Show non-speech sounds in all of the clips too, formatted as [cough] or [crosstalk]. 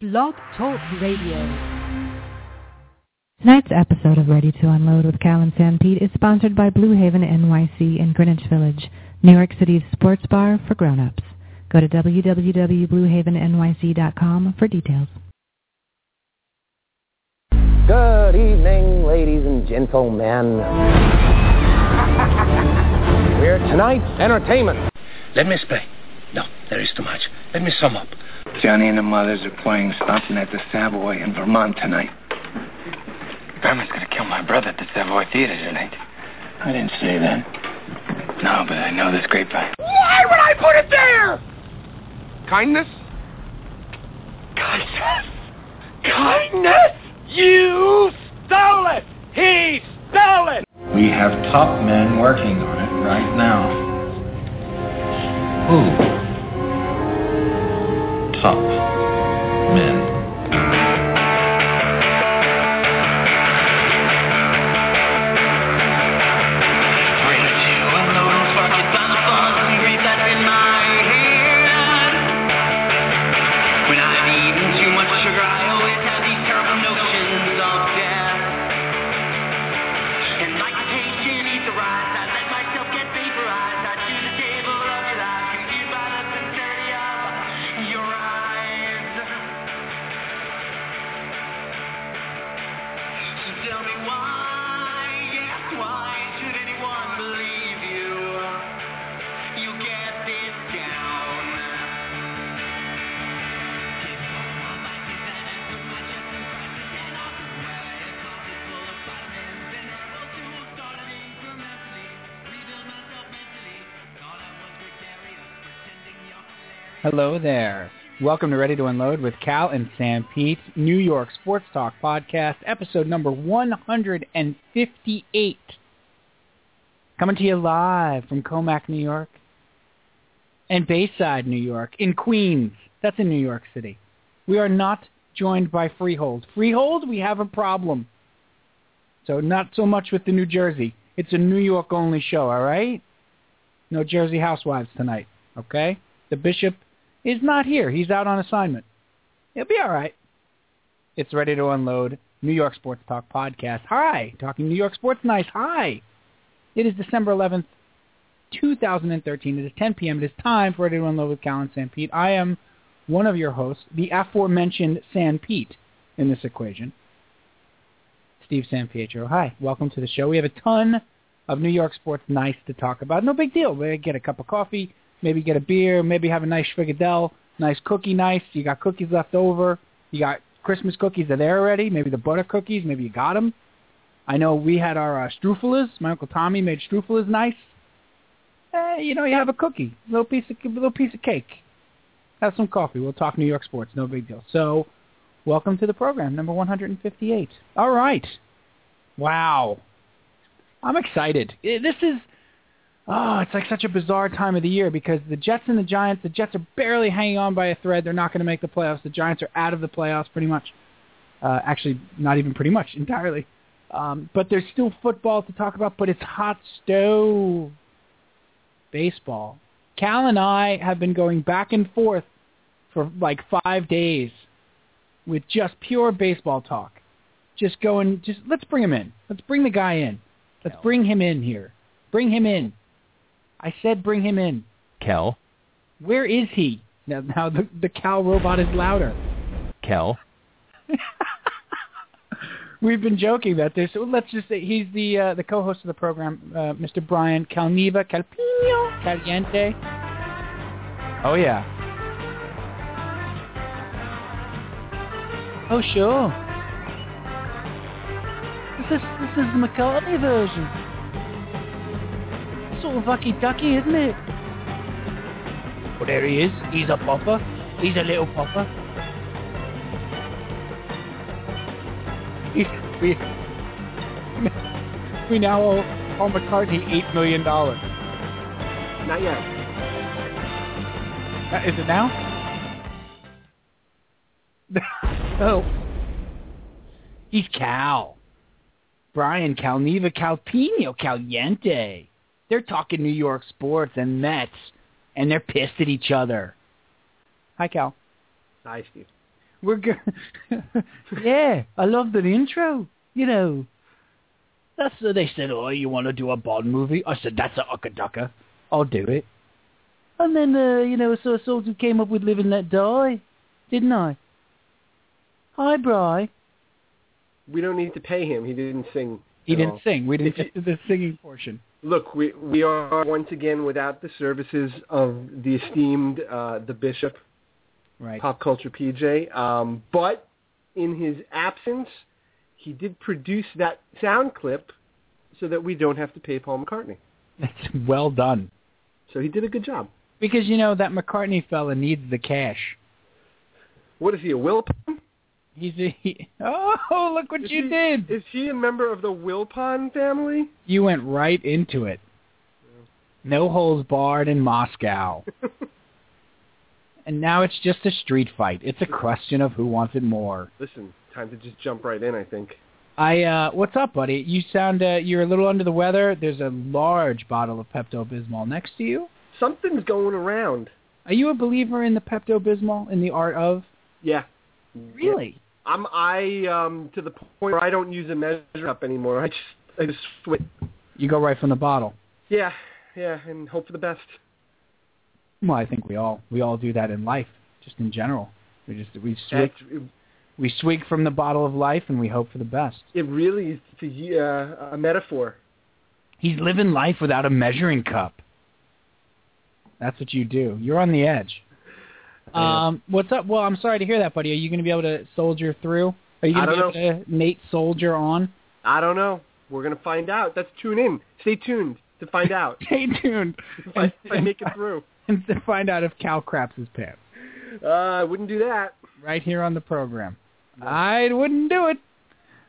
Blog Talk Radio. Tonight's episode of Ready to Unload with Cal and Sanpete is sponsored by Blue Haven NYC in Greenwich Village, New York City's sports bar for grown-ups. Go to www.bluehavennyc.com for details. Good evening, ladies and gentlemen. We're tonight's entertainment. Let me explain. No, there is too much. Let me sum up. Johnny and the mothers are playing something at the Savoy in Vermont tonight. Grandma's gonna kill my brother at the Savoy Theater tonight. I didn't say that. No, but I know this grapevine. Why would I put it there? Kindness? Kindness! Kindness! You stole it! He stole it! We have top men working on it right now. Who? Top Hello there. Welcome to Ready to Unload with Cal and Sam Pete, New York Sports Talk Podcast, episode number 158. Coming to you live from Commack, New York, and Bayside, New York, in Queens. That's in New York City. We are not joined by Freehold. Freehold, we have a problem. So not so much with the New Jersey. It's a New York only show, all right? No Jersey housewives tonight, okay? The bishop is not here. He's out on assignment. He'll be all right. It's ready to unload. New York Sports Talk podcast. Hi, talking New York sports. Nice. Hi. It is December 11th, 2013. It is 10 p.m. It is time for Ready to Unload with Cal and San Pete. I am one of your hosts, the aforementioned San Pete in this equation. Steve San Pietro. Hi. Welcome to the show. We have a ton of New York sports nice to talk about. No big deal. We get a cup of coffee, maybe get a beer, maybe have a nice schwigadel, nice cookie nice. You got cookies left over. You got Christmas cookies that are there already. Maybe the butter cookies, maybe you got them. I know we had our uh. My uncle Tommy made strufelas nice. Eh, you know, you have a cookie, little piece of little piece of cake. Have some coffee. We'll talk New York sports. No big deal. So, welcome to the program, number 158. All right. Wow. I'm excited. Eh, This is Oh, it's like such a bizarre time of the year because the Jets and the Giants, the Jets are barely hanging on by a thread. They're not going to make the playoffs. The Giants are out of the playoffs pretty much. Uh, actually, not even pretty much, [laughs] entirely. Um, but there's still football to talk about, but it's hot stove baseball. Cal and I have been going back and forth for like five days with just pure baseball talk. Just going, just let's bring him in. Let's bring the guy in. Let's bring him in here. Bring him in. I said bring him in. Kel, Where is he? Now, now the, the cow robot is louder. Kel, [laughs] We've been joking about this. So let's just say he's the uh, the co-host of the program, uh, Mr. Brian Calneva Calpino Caliente. Oh yeah. Oh sure. This is this is the McCartney version. Sort of lucky ducky, isn't it? Well, there he is. He's a popper. He's a little popper. [laughs] We we now owe Paul McCartney eight million dollars. Not yet. Uh, Is it now? [laughs] oh, he's Cal. Brian Calneva Calpino Caliente. They're talking New York sports and Mets, and they're pissed at each other. Hi, Cal. Hi, Steve. We're go- [laughs] yeah, I love the intro. You know, that's uh, they said. Oh, you want to do a Bond movie? I said that's a ucka ducka. I'll do it. And then uh, you know, so I sort of came up with Live and Let Die, didn't I? Hi, Bry. We don't need to pay him. He didn't sing. He didn't all. sing. We didn't [laughs] get to the singing portion. Look, we we are once again without the services of the esteemed uh, the bishop, Right. pop culture PJ. Um, but in his absence, he did produce that sound clip so that we don't have to pay Paul McCartney. That's well done. So he did a good job. Because you know that McCartney fella needs the cash. What is he, a Wilpon? He's a, he, [laughs] oh look what Is you did. Is he a member of the Wilpon family? You went right into it. No holes barred in Moscow. [laughs] and now it's just a street fight. It's a question of who wants it more. Listen, time to just jump right in, I think. I uh what's up, buddy? You sound uh, you're a little under the weather. There's a large bottle of Pepto-Bismol next to you. Something's going around. Are you a believer in the Pepto-Bismol in the art of? Yeah. Really? I'm I um to the point where I don't use a measure cup anymore. I just I just swit. You go right from the bottle. Yeah, yeah, and hope for the best. Well, I think we all we all do that in life, just in general. We just we swig it, we swig from the bottle of life and we hope for the best. it really is a, uh, a metaphor. He's living life without a measuring cup. That's what you do. You're on the edge. Um, what's up? Well, I'm sorry to hear that, buddy. Are you going to be able to soldier through? Are you going to be able to Nate soldier on? I don't know. We're gonna find out. Let's tune in. Stay tuned to find out. [laughs] Stay tuned if, I, if I make it through. [laughs] and to find out if Cal craps his pants Uh, I wouldn't do that. right here on the program. I wouldn't do it.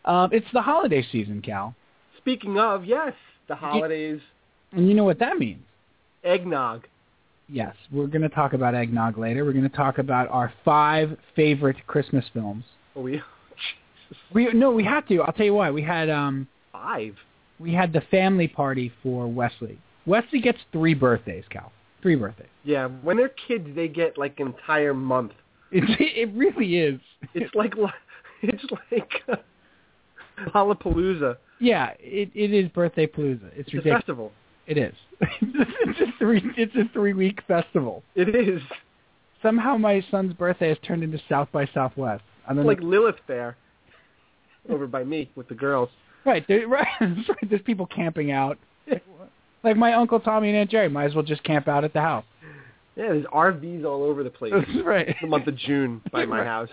Um, it's the holiday season, Cal, Speaking of, yes, the holidays, and you know what that means. eggnog. Yes, we're going to talk about eggnog later. We're going to talk about our five favorite Christmas films. Oh, we We no, we had to. I'll tell you why. We had um five. we had the family party for Wesley. Wesley gets three birthdays, Cal. Three birthdays. Yeah, when they're kids, they get like an entire month. [laughs] It's, it really is. It's like li- [laughs] it's like uh, Lollapalooza. yeah, it it is birthday palooza. It's It's a ridiculous. festival. It is. [laughs] it's a three it's a three week festival. It is. Somehow my son's birthday has turned into South by Southwest. I don't It's like. Lilith Fair over by me with the girls. Right, there, [laughs] right. There's people camping out. [laughs] Like my uncle Tommy and Aunt Jerry might as well just camp out at the house. Yeah, there's RVs all over the place. Right. the month of June by my Right. house.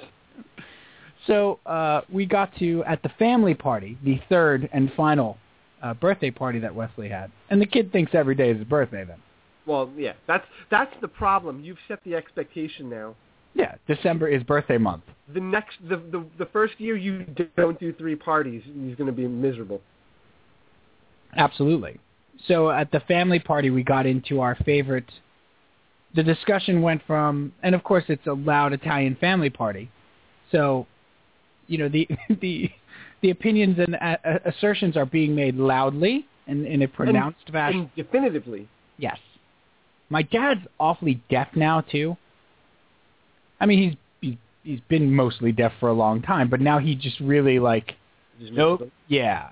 So uh, we got to at the family party, the third and final uh, birthday party that Wesley had, and the kid thinks every day is his birthday. Then, Well, yeah, that's that's the problem. You've set the expectation now. yeah, December is birthday month. The next, the the, the first year you don't do three parties, he's going to be miserable. Absolutely. So at the family party, we got into our favorite. The discussion went from, and of course, it's a loud Italian family party, so you know the [laughs] the the opinions and uh, assertions are being made loudly and in a pronounced fashion. And definitively, Yes. My dad's awfully deaf now too. I mean, he's he's, he's been mostly deaf for a long time, but now he just really like just nope. Yeah.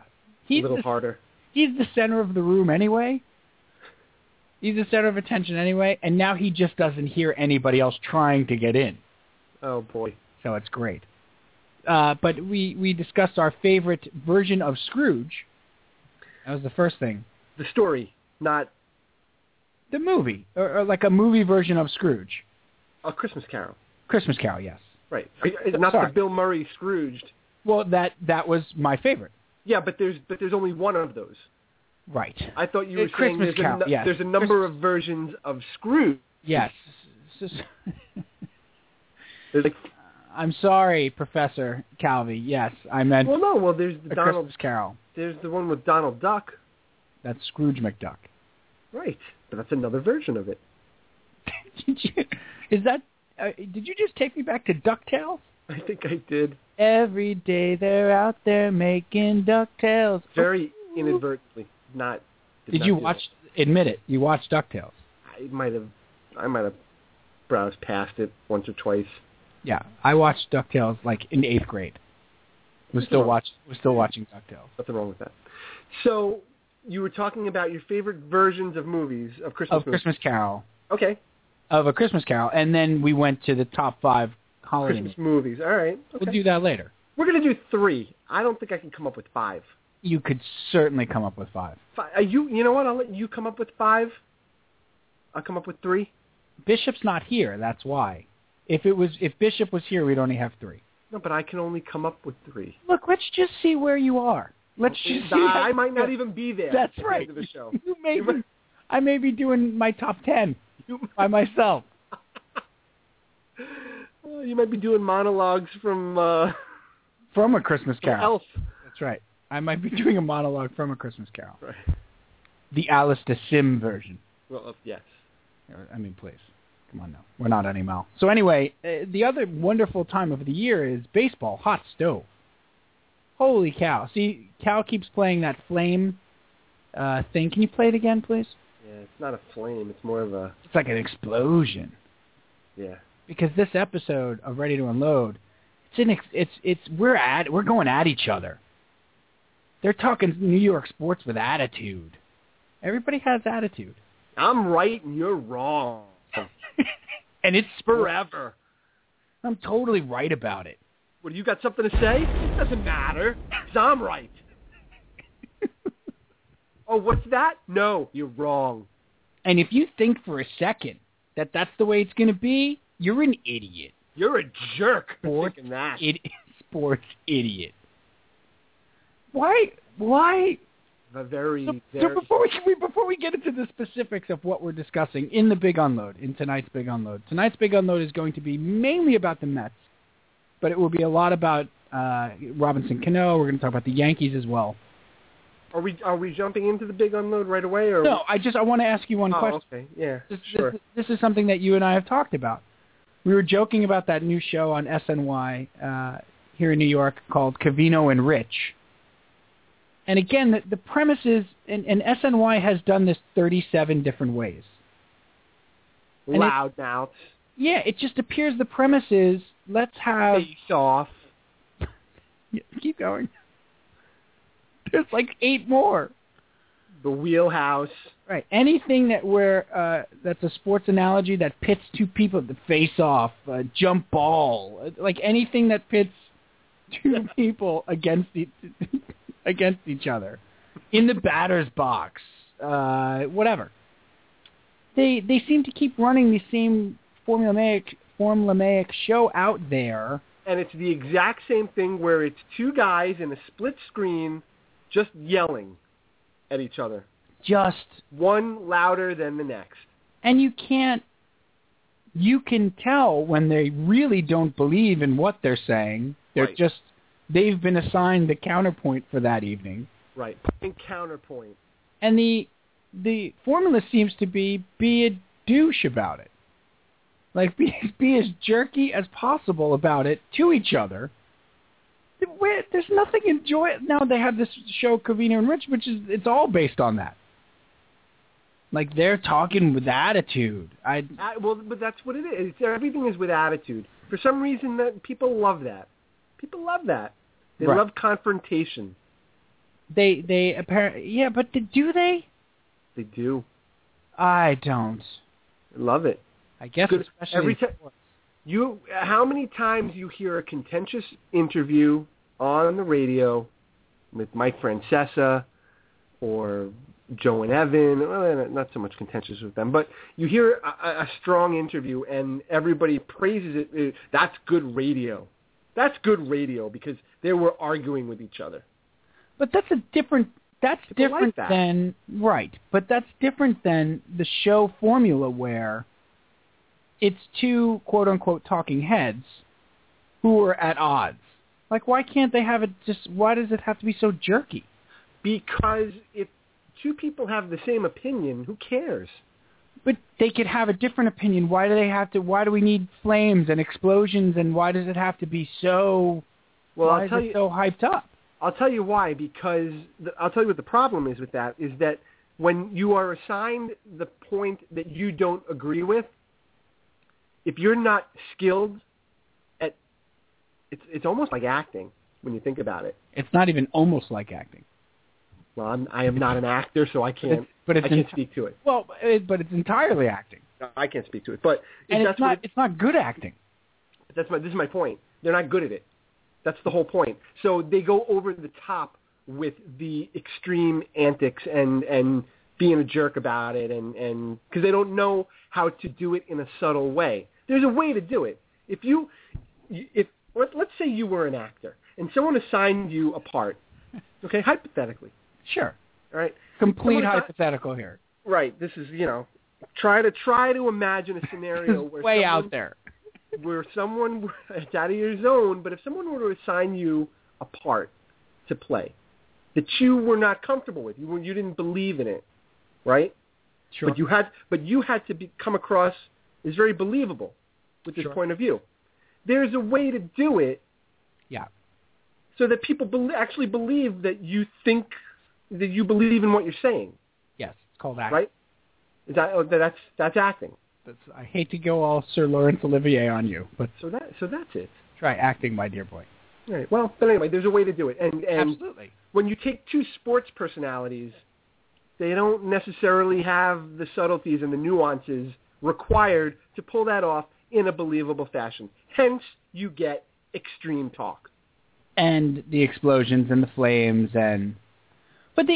it a little the, harder. he's the center of the room anyway. He's the center of attention anyway, and now he just doesn't hear anybody else trying to get in. Oh boy. So it's great. Uh, but we we discussed our favorite version of Scrooge. That was the first thing. The story, not The movie, or, or like a movie version of Scrooge. a Christmas Carol. Christmas Carol, yes. Right. Not Sorry. the Bill Murray Scrooged. Well, that that was my favorite. Yeah, but there's but there's only one of those. Right. I thought you Uh, were saying Christmas there's, Carol, a, yes. there's a number of versions of Scrooge. Yes. [laughs] There's like, I'm sorry, Professor Calvi. Yes, I meant well, no, well, there's the Donald. Christmas Carol. There's the one with Donald Duck. That's Scrooge McDuck. Right, but that's another version of it. [laughs] did you, is that? Uh, did you just take me back to Ducktales? I think I did Every day they're out there making Ducktales. very inadvertently. Not. Did not you watch? Admit it. You watched Ducktales. I might have. I might have browsed past it once or twice. Yeah, I watched Ducktales like in eighth grade. Was still wrong? watch was still watching Ducktales. Nothing wrong with that. So you were talking about your favorite versions of movies of Christmas Of movies. Christmas Carol, Okay, of a Christmas Carol, and then we went to the top five holiday. Christmas movies. All right. Okay. We'll do that later. We're gonna do three. I don't think I can come up with five. You could certainly come up with five. Fi uh, you you know what? I'll let you come up with five. I'll come up with three. Bishop's not here. That's why. If it was if Bishop was here, we'd only have three. No, but I can only come up with three. Look, let's just see where you are. Let's just see. I might not even be there. That's right. The show. You may be, I may be doing my top ten by myself. [laughs] You might be doing monologues from uh, From a Christmas Carol. Elf. That's right. I might be [laughs] doing a monologue from a Christmas Carol. Right. The Alastair Sim version. Well, uh, yes. I mean, please. Come on now. We're not animal. So anyway, uh, the other wonderful time of the year is baseball, hot stove. Holy cow. See, Cal keeps playing that flame uh, thing. Can you play it again, please? Yeah, it's not a flame. It's more of a It's like an explosion. yeah. Because this episode of Ready to Unload, it's an ex- it's it's we're at we're going at each other. They're talking New York sports with attitude. Everybody has attitude. I'm right and you're wrong. [laughs] and it's Forever. I'm totally right about it. What, you got something to say? Doesn't matter. 'cause I'm right. [laughs] oh, what's that? No, you're wrong. And if you think for a second that that's the way it's going to be, you're an idiot. You're a jerk for Sports thinking that. It, [laughs] sports idiot. Why? Why? The very, So, so before we, we before we get into the specifics of what we're discussing in the big unload, in tonight's big unload, tonight's big unload is going to be mainly about the Mets, but it will be a lot about uh, Robinson Cano. We're going to talk about the Yankees as well. Are we are we jumping into the big unload right away or No, I just I want to ask you one Oh, question. okay. Yeah. This, sure. this, this is something that you and I have talked about. We were joking about that new show on SNY uh, here in New York called Cavino and Rich. And again, the, the premise is, and, and SNY has done this 37 different ways. and it- Loud mouths. Yeah, it just appears the premise is let's have Face off. [laughs] Yeah, keep going. There's like eight more. The wheelhouse. Right. Anything that where uh, that's a sports analogy that pits two people, the face off, uh, jump ball, like anything that pits two [laughs] people against e- against each other in the batter's box, uh, whatever. They they seem to keep running the same formulaic formulaic show out there. And it's the exact same thing where it's two guys in a split screen just yelling at each other. Just One louder than the next. and you can't you can tell when they really don't believe in what they're saying they're Right. just they've been assigned the counterpoint for that evening Right. And counterpoint. and the the formula seems to be be a douche about it like be [laughs] be as jerky as possible about it to each other Where- there's nothing enjoy now they have this show Cavino and Rich which is it's all based on that like they're talking with attitude I Uh, well, but that's what it is. It's, everything is with attitude. For some reason, that people love that. People love that. They Right. love confrontation. They they apparently yeah, but do they? They do. I don't. They love it. I guess Good. especially Every in ti- sports. You, how many times you hear a contentious interview on the radio with Mike Francesa or Joe and Evan? Well, not so much contentious with them, but you hear a, a- strong interview and everybody praises it. Uh, That's good radio. That's good radio because they were arguing with each other. But that's a different. That's People like different that. than right. But that's different than the show formula where it's two quote unquote talking heads who are at odds. Like, why can't they have it? Just why does it have to be so jerky? Because if two people have the same opinion, who cares? But they could have a different opinion. Why do they have to? Why do we need flames and explosions? And why does it have to be so? Well, why I'll is tell it you. so hyped up? I'll tell you why. Because the, I'll tell you what the problem is with that is that when you are assigned the point that you don't agree with, if you're not skilled at, it's it's almost like acting when you think about it. It's not even almost like acting. Well, I'm, I am not an actor, so I can't. But it's I can't speak to it. Well, it, but it's entirely acting, I can't speak to it. But and it's not. it- It's not good acting. that's my this is my point. They're not good at it. That's the whole point. So they go over the top with the extreme antics and and being a jerk about it and and because they don't know how to do it in a subtle way. There's a way to do it. If you if let, let's say you were an actor and someone assigned you a part, okay, hypothetically, Sure. all right, Complete Someone hypothetical here. right. This is you know, try to try to imagine a [laughs] scenario where Way someone, out there. where someone [laughs] it's out of your zone, but if someone were to assign you a part to play that you were not comfortable with, you were, you didn't believe in it, right? Sure. But you had but you had to be, come across as very believable with this Sure. point of view. There's a way to do it yeah. so that people bel actually believe that you think that you believe in what you're saying, Yes. It's called acting. right? Is that oh, that's that's acting. That's, I hate to go all Sir Laurence Olivier on you, but So that so that's it. try acting, my dear boy. All right. Well, but anyway, there's a way to do it, and and Absolutely. when you take two sports personalities, they don't necessarily have the subtleties and the nuances required to pull that off in a believable fashion. Hence, you get extreme talk. and the explosions and the flames and but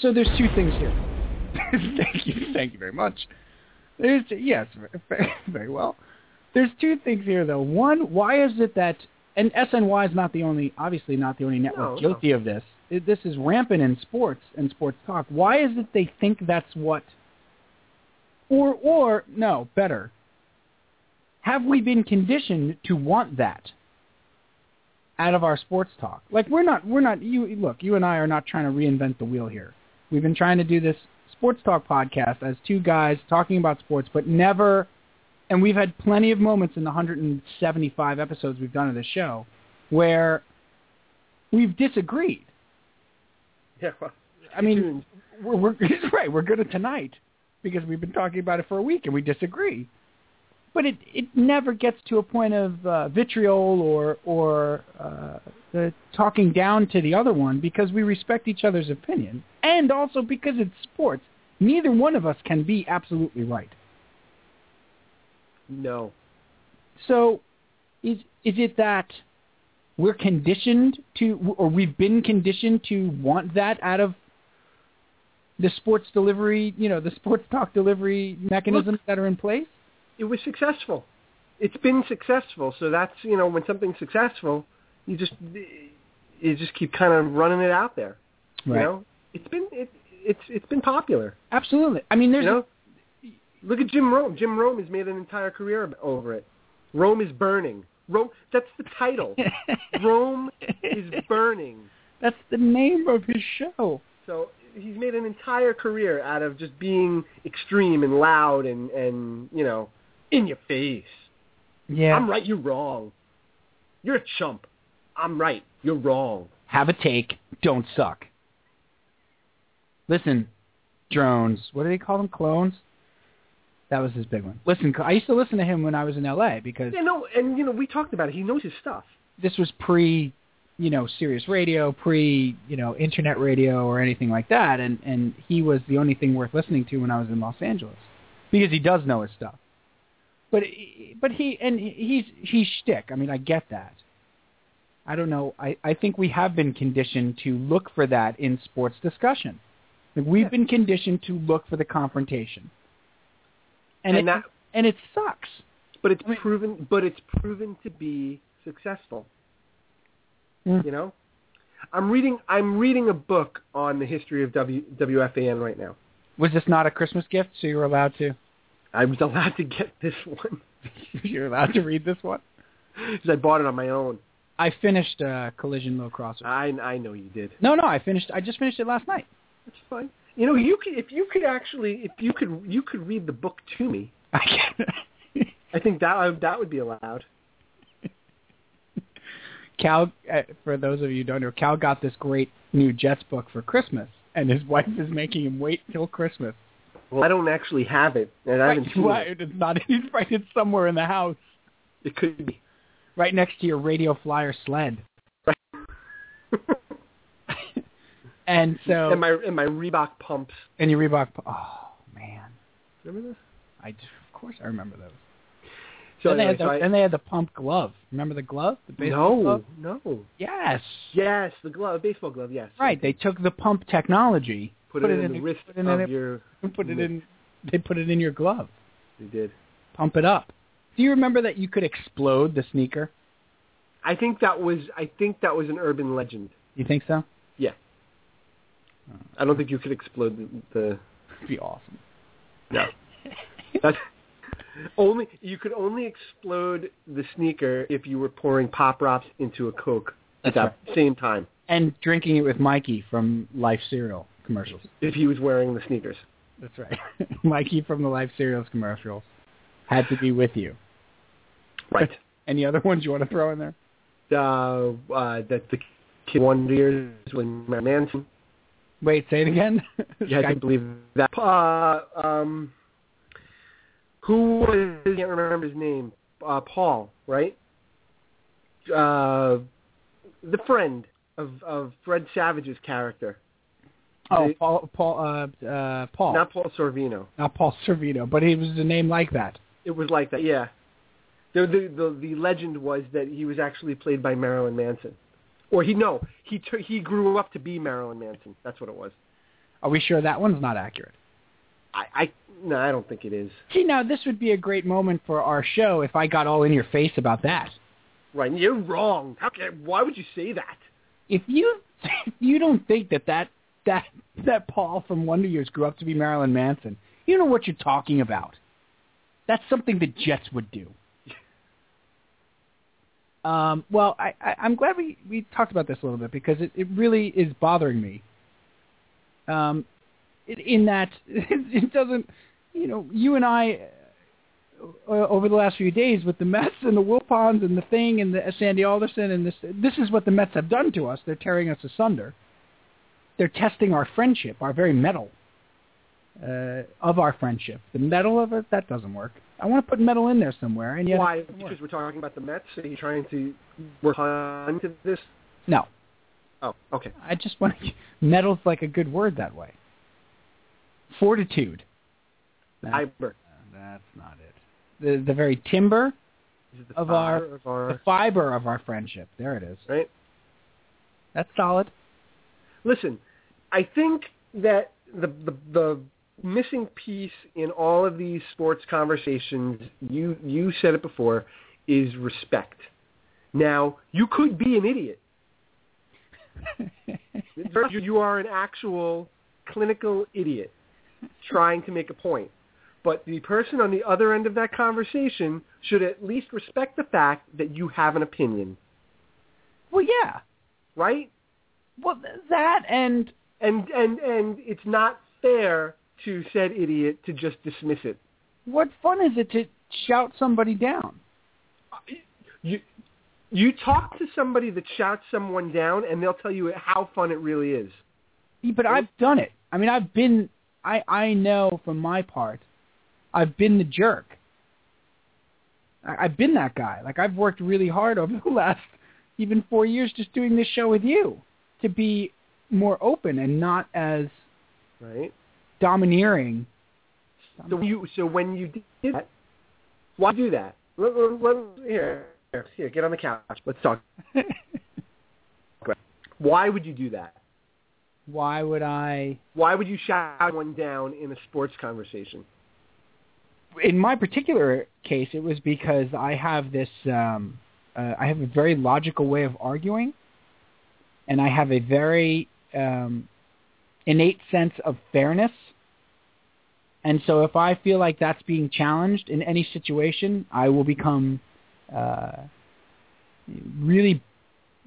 so there's two things here. [laughs] Thank you. Thank you very much. There's yes [laughs] very, well. There's two things here though. One why is it that and SNY is not the only obviously not the only network No, guilty of this. It- this is rampant in sports and sports talk. Why is it they think that's what or or no better. Have we been conditioned to want that out of our sports talk. Like we're not we're not you look, you and I are not trying to reinvent the wheel here. We've been trying to do this sports talk podcast as two guys talking about sports but never and we've had plenty of moments in the 175 episodes we've done of this show where we've disagreed. [laughs] Yeah. Well, I mean, we're, we're [laughs] right. We're good at tonight because we've been talking about it for a week and we disagree. But it it never gets to a point of uh, vitriol or or uh, the talking down to the other one because we respect each other's opinion and also because it's sports. Neither one of us can be absolutely right. no. So, is is it that we're conditioned to, or we've been conditioned to want that out of the sports delivery, you know, the sports talk delivery mechanisms that are in place? It was successful. It's been successful. So that's you know when something's successful, you just you just keep kind of running it out there. Right. You know, it's been it, it's it's been popular. Absolutely. I mean, there's you know, look at Jim Rome. Jim Rome has made an entire career over it. Rome is burning. Rome. That's the title. [laughs] Rome is burning. that's the name of his show. So he's made an entire career out of just being extreme and loud and and you know in your face. Yeah. I'm right. You're wrong. You're a chump. I'm right. You're wrong. Have a take. Don't suck. Listen, drones. What do they call them? Clones. That was his big one. Listen, I used to listen to him when I was in L.A. because Yeah, no, and you know we talked about it. He knows his stuff. this was pre, you know, Sirius Radio, pre, you know, internet radio or anything like that, and and he was the only thing worth listening to when I was in Los Angeles because he does know his stuff. But but he and he's he's shtick. I mean, I get that. I don't know. I I think we have been conditioned to look for that in sports discussion. Like we've Yeah. been conditioned to look for the confrontation, and, And it that- and it sucks. But it's I mean- proven. But it's proven to be successful. Mm. You know, I'm reading. I'm reading a book on the history of w, WFAN right now. Was this not a Christmas gift? So you were allowed to. I was allowed to get this one [laughs] You're allowed to read this one. because I bought it on my own. I finished uh, Collision Low Crosser. I I know you did. no, no, I finished. I just finished it last night. That's fine. You know, you could if you could actually if you could you could read the book to me. I can. [laughs] I think that that would be allowed. Cal, uh, for those of you who don't know, Cal got this great new Jets book for Christmas, and his wife is making him wait till Christmas. Well, I don't actually have it, and I haven't [laughs] Right, seen right, it. it's not. [laughs] It's right. It's somewhere in the house. It could be. right next to your radio flyer sled. [laughs] and so and my and my Reebok pumps. and your Reebok. Oh man, Remember this? I of course I remember those. So and, they had the, so I- and they had the pump glove. Remember the glove? The baseball no, glove? no. Yes. Yes, the glove, baseball glove. Yes. Right. They took the pump technology, Put, it, in, the wrist put it of it- your. put it in. They put it in your glove. They did. Pump it up. Do you remember that you could explode the sneaker? I think that was. I think that was an urban legend. You think so? Yeah. I don't think you could explode the. the That'd be awesome. no. [laughs] That's only you could only explode the sneaker if you were pouring pop rocks into a coke at the that same time. And drinking it with Mikey from Life Cereal commercials. If he was wearing the sneakers. That's right. [laughs] Mikey from the Life Cereals commercials had to be with you. Right. [laughs] Any other ones you want to throw in there? Uh, uh, that the kid wonder years when Manson. Wait, say it again. [laughs] Had Guy- to believe that. Uh, um, who was? I can't remember his name. Uh, Paul, right? Uh, the friend of of Fred Savage's character, oh, Paul. Paul. Uh, uh, Paul. not Paul Sorvino. Not Paul Sorvino, but he was a name like that. It was like that, yeah. The the the, the legend was that he was actually played by Marilyn Manson, or he no, he tur he grew up to be Marilyn Manson. That's what it was. Are we sure that one's not accurate? I, I no, I don't think it is. See, now this would be a great moment for our show if I got all in your face about that. Right, you're wrong. How can, why would you say that? If you [laughs] if you don't think that that that that Paul from Wonder Years grew up to be Marilyn Manson, you know what you're talking about. That's something the Jets would do. Um, well, I, I, I'm glad we, we talked about this a little bit because it, it really is bothering me. Um, in- in that [laughs] it doesn't, you know, you and I uh, over the last few days with the Mets and the Wilpons and the thing and the Sandy Alderson and this this is what the Mets have done to us. They're tearing us asunder. They're testing our friendship, our very metal uh, of our friendship. The metal of it that doesn't work. I want to put metal in there somewhere, and yet Why? Because we're talking about the Mets. Are you trying to work on to this? no, Oh, okay. I just want to. Metal's like a good word that way. Fortitude. That's, Fiber. that's not it. The the very timber Is it the of our, fiber of our the fiber of our friendship. There it is. right? That's solid. Listen, I think that the, the the missing piece in all of these sports conversations, you you said it before, is respect. Now, you could be an idiot. [laughs] You- you are an actual clinical idiot trying to make a point. But the person on the other end of that conversation should at least respect the fact that you have an opinion, well, yeah. right? Well, that and and and and it's not fair to said idiot to just dismiss it. what fun is it to shout somebody down? You you talk to somebody that shouts someone down, and they'll tell you how fun it really is. But I've done it. I mean, I've been. I I know from my part, I've been the jerk. I, I've been that guy. Like I've worked really hard over the [laughs] last even four years just doing this show with you to be more open and not as Right. domineering. So you so when you did that, why do that? Let, let, let, here, here, here, get on the couch. Let's talk. [laughs] Why would you do that? Why would I? Why would you shout one down in a sports conversation? in my particular case, it was because I have this, um, uh, I have a very logical way of arguing, and I have a very um, innate sense of fairness. And so, if I feel like that's being challenged in any situation, I will become uh, really,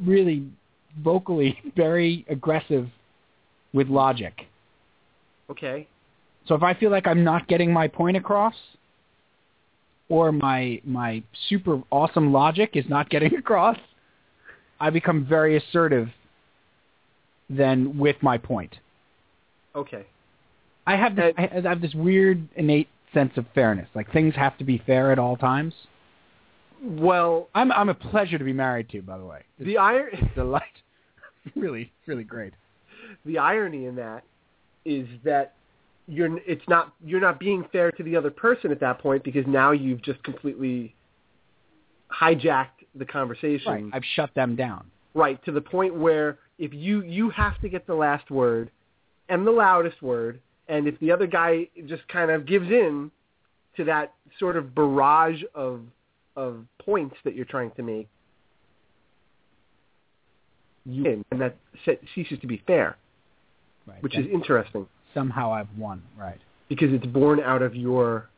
really vocally [laughs] very aggressive with logic. Okay. So if I feel like I'm not getting my point across, or my my super awesome logic is not getting [laughs] across, I become very assertive then with my point. Okay. I have this, uh, I have this weird innate sense of fairness. Like things have to be fair at all times. Well, I'm I'm a pleasure to be married to, by the way. It's the iron delight. [laughs] really, really great. the irony in that is that you're it's not you're not being fair to the other person at that point because now you've just completely hijacked the conversation Right. I've shut them down. right to the point where if you you have to get the last word and the loudest word and if the other guy just kind of gives in to that sort of barrage of of points that you're trying to make you win and that se- ceases to be fair Right. which is interesting somehow I've won. Right. because it's born out of your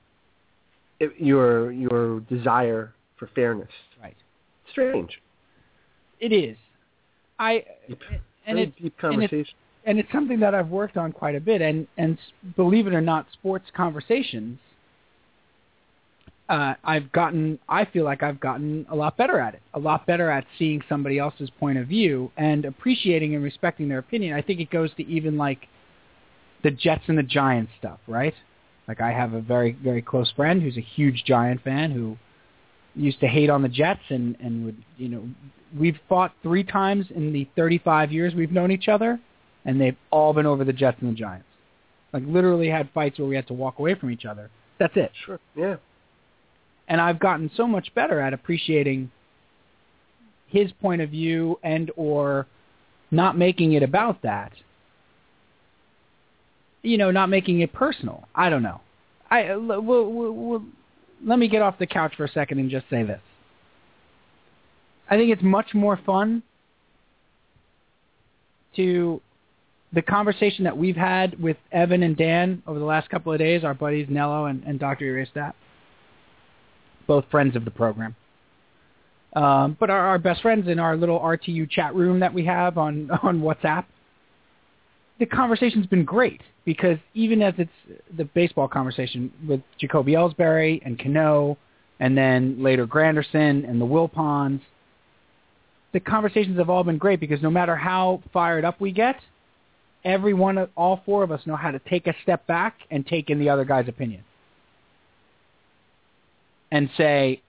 eh, your your desire for fairness. Right. Strange. It is. I Deep, and very it deep and it- conversation. and it's something that I've worked on quite a bit. And and believe it or not, sports conversations, uh, I've gotten. I feel like I've gotten a lot better at it. A lot better at seeing somebody else's point of view and appreciating and respecting their opinion. I think it goes to even like the Jets and the Giants stuff, right? Like I have a very very close friend who's a huge Giant fan who used to hate on the Jets and and would you know we've fought three times in the 35 years we've known each other and they've all been over the Jets and the Giants. Like literally had fights where we had to walk away from each other. That's it. Sure. Yeah. And I've gotten so much better at appreciating his point of view and or not making it about that. You know, not making it personal. I don't know. I uh, we'll, we'll, we'll, let me get off the couch for a second and just say this. I think it's much more fun to the conversation that we've had with Evan and Dan over the last couple of days, our buddies Nello and, and Dr. Eristat, both friends of the program. Um, but our, our best friends in our little RTU chat room that we have on, [laughs] on WhatsApp, the conversation's been great because even as it's the baseball conversation with Jacoby Ellsbury and Cano and then later Granderson and the Wilpons, the conversations have all been great because no matter how fired up we get, every one of all four of us know how to take a step back and take in the other guy's opinion and say,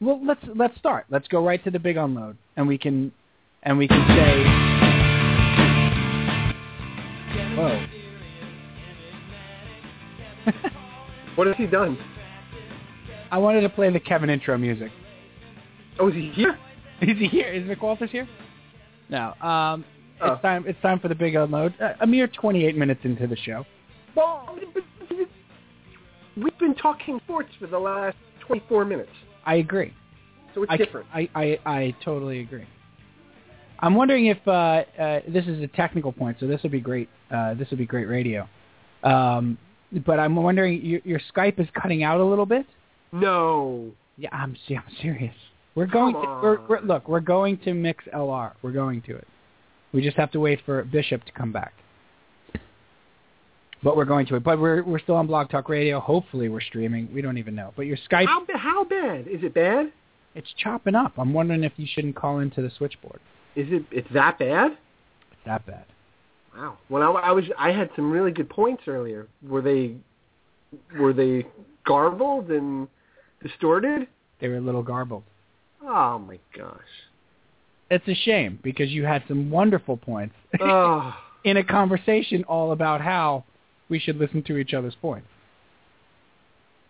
well, let's let's start. Let's go right to the big unload, and we can and we can say, What has he done? I wanted to play the Kevin intro music. Oh, is he here? Is he here? Is Mick Walters here? No. Um, Oh. it's time. It's time for the big unload. Uh, a mere 28 minutes into the show. Well, we've been talking sports for the last 24 minutes, I agree. so it's I, different. I, I, I totally agree. I'm wondering if uh, uh, this is a technical point, so this would be great. Uh, this would be great radio. Um, but I'm wondering, your, your Skype is cutting out a little bit. No. Yeah, I'm, I'm serious. We're going. Come To, we're, we're, look, we're going to mix LR. We're going to it. We just have to wait for Bishop to come back. But we're going to it. But we're we're still on Blog Talk Radio. Hopefully, we're streaming. We don't even know. But your Skype, How, how bad? Is it bad? it's chopping up. I'm wondering if you shouldn't call into the switchboard. Is it? It's that bad? It's that bad. Wow. When I, I was, I had some really good points earlier. Were they, were they garbled and distorted? They were a little garbled. Oh my gosh. It's a shame because you had some wonderful points Oh. [laughs] in a conversation all about how we should listen to each other's points.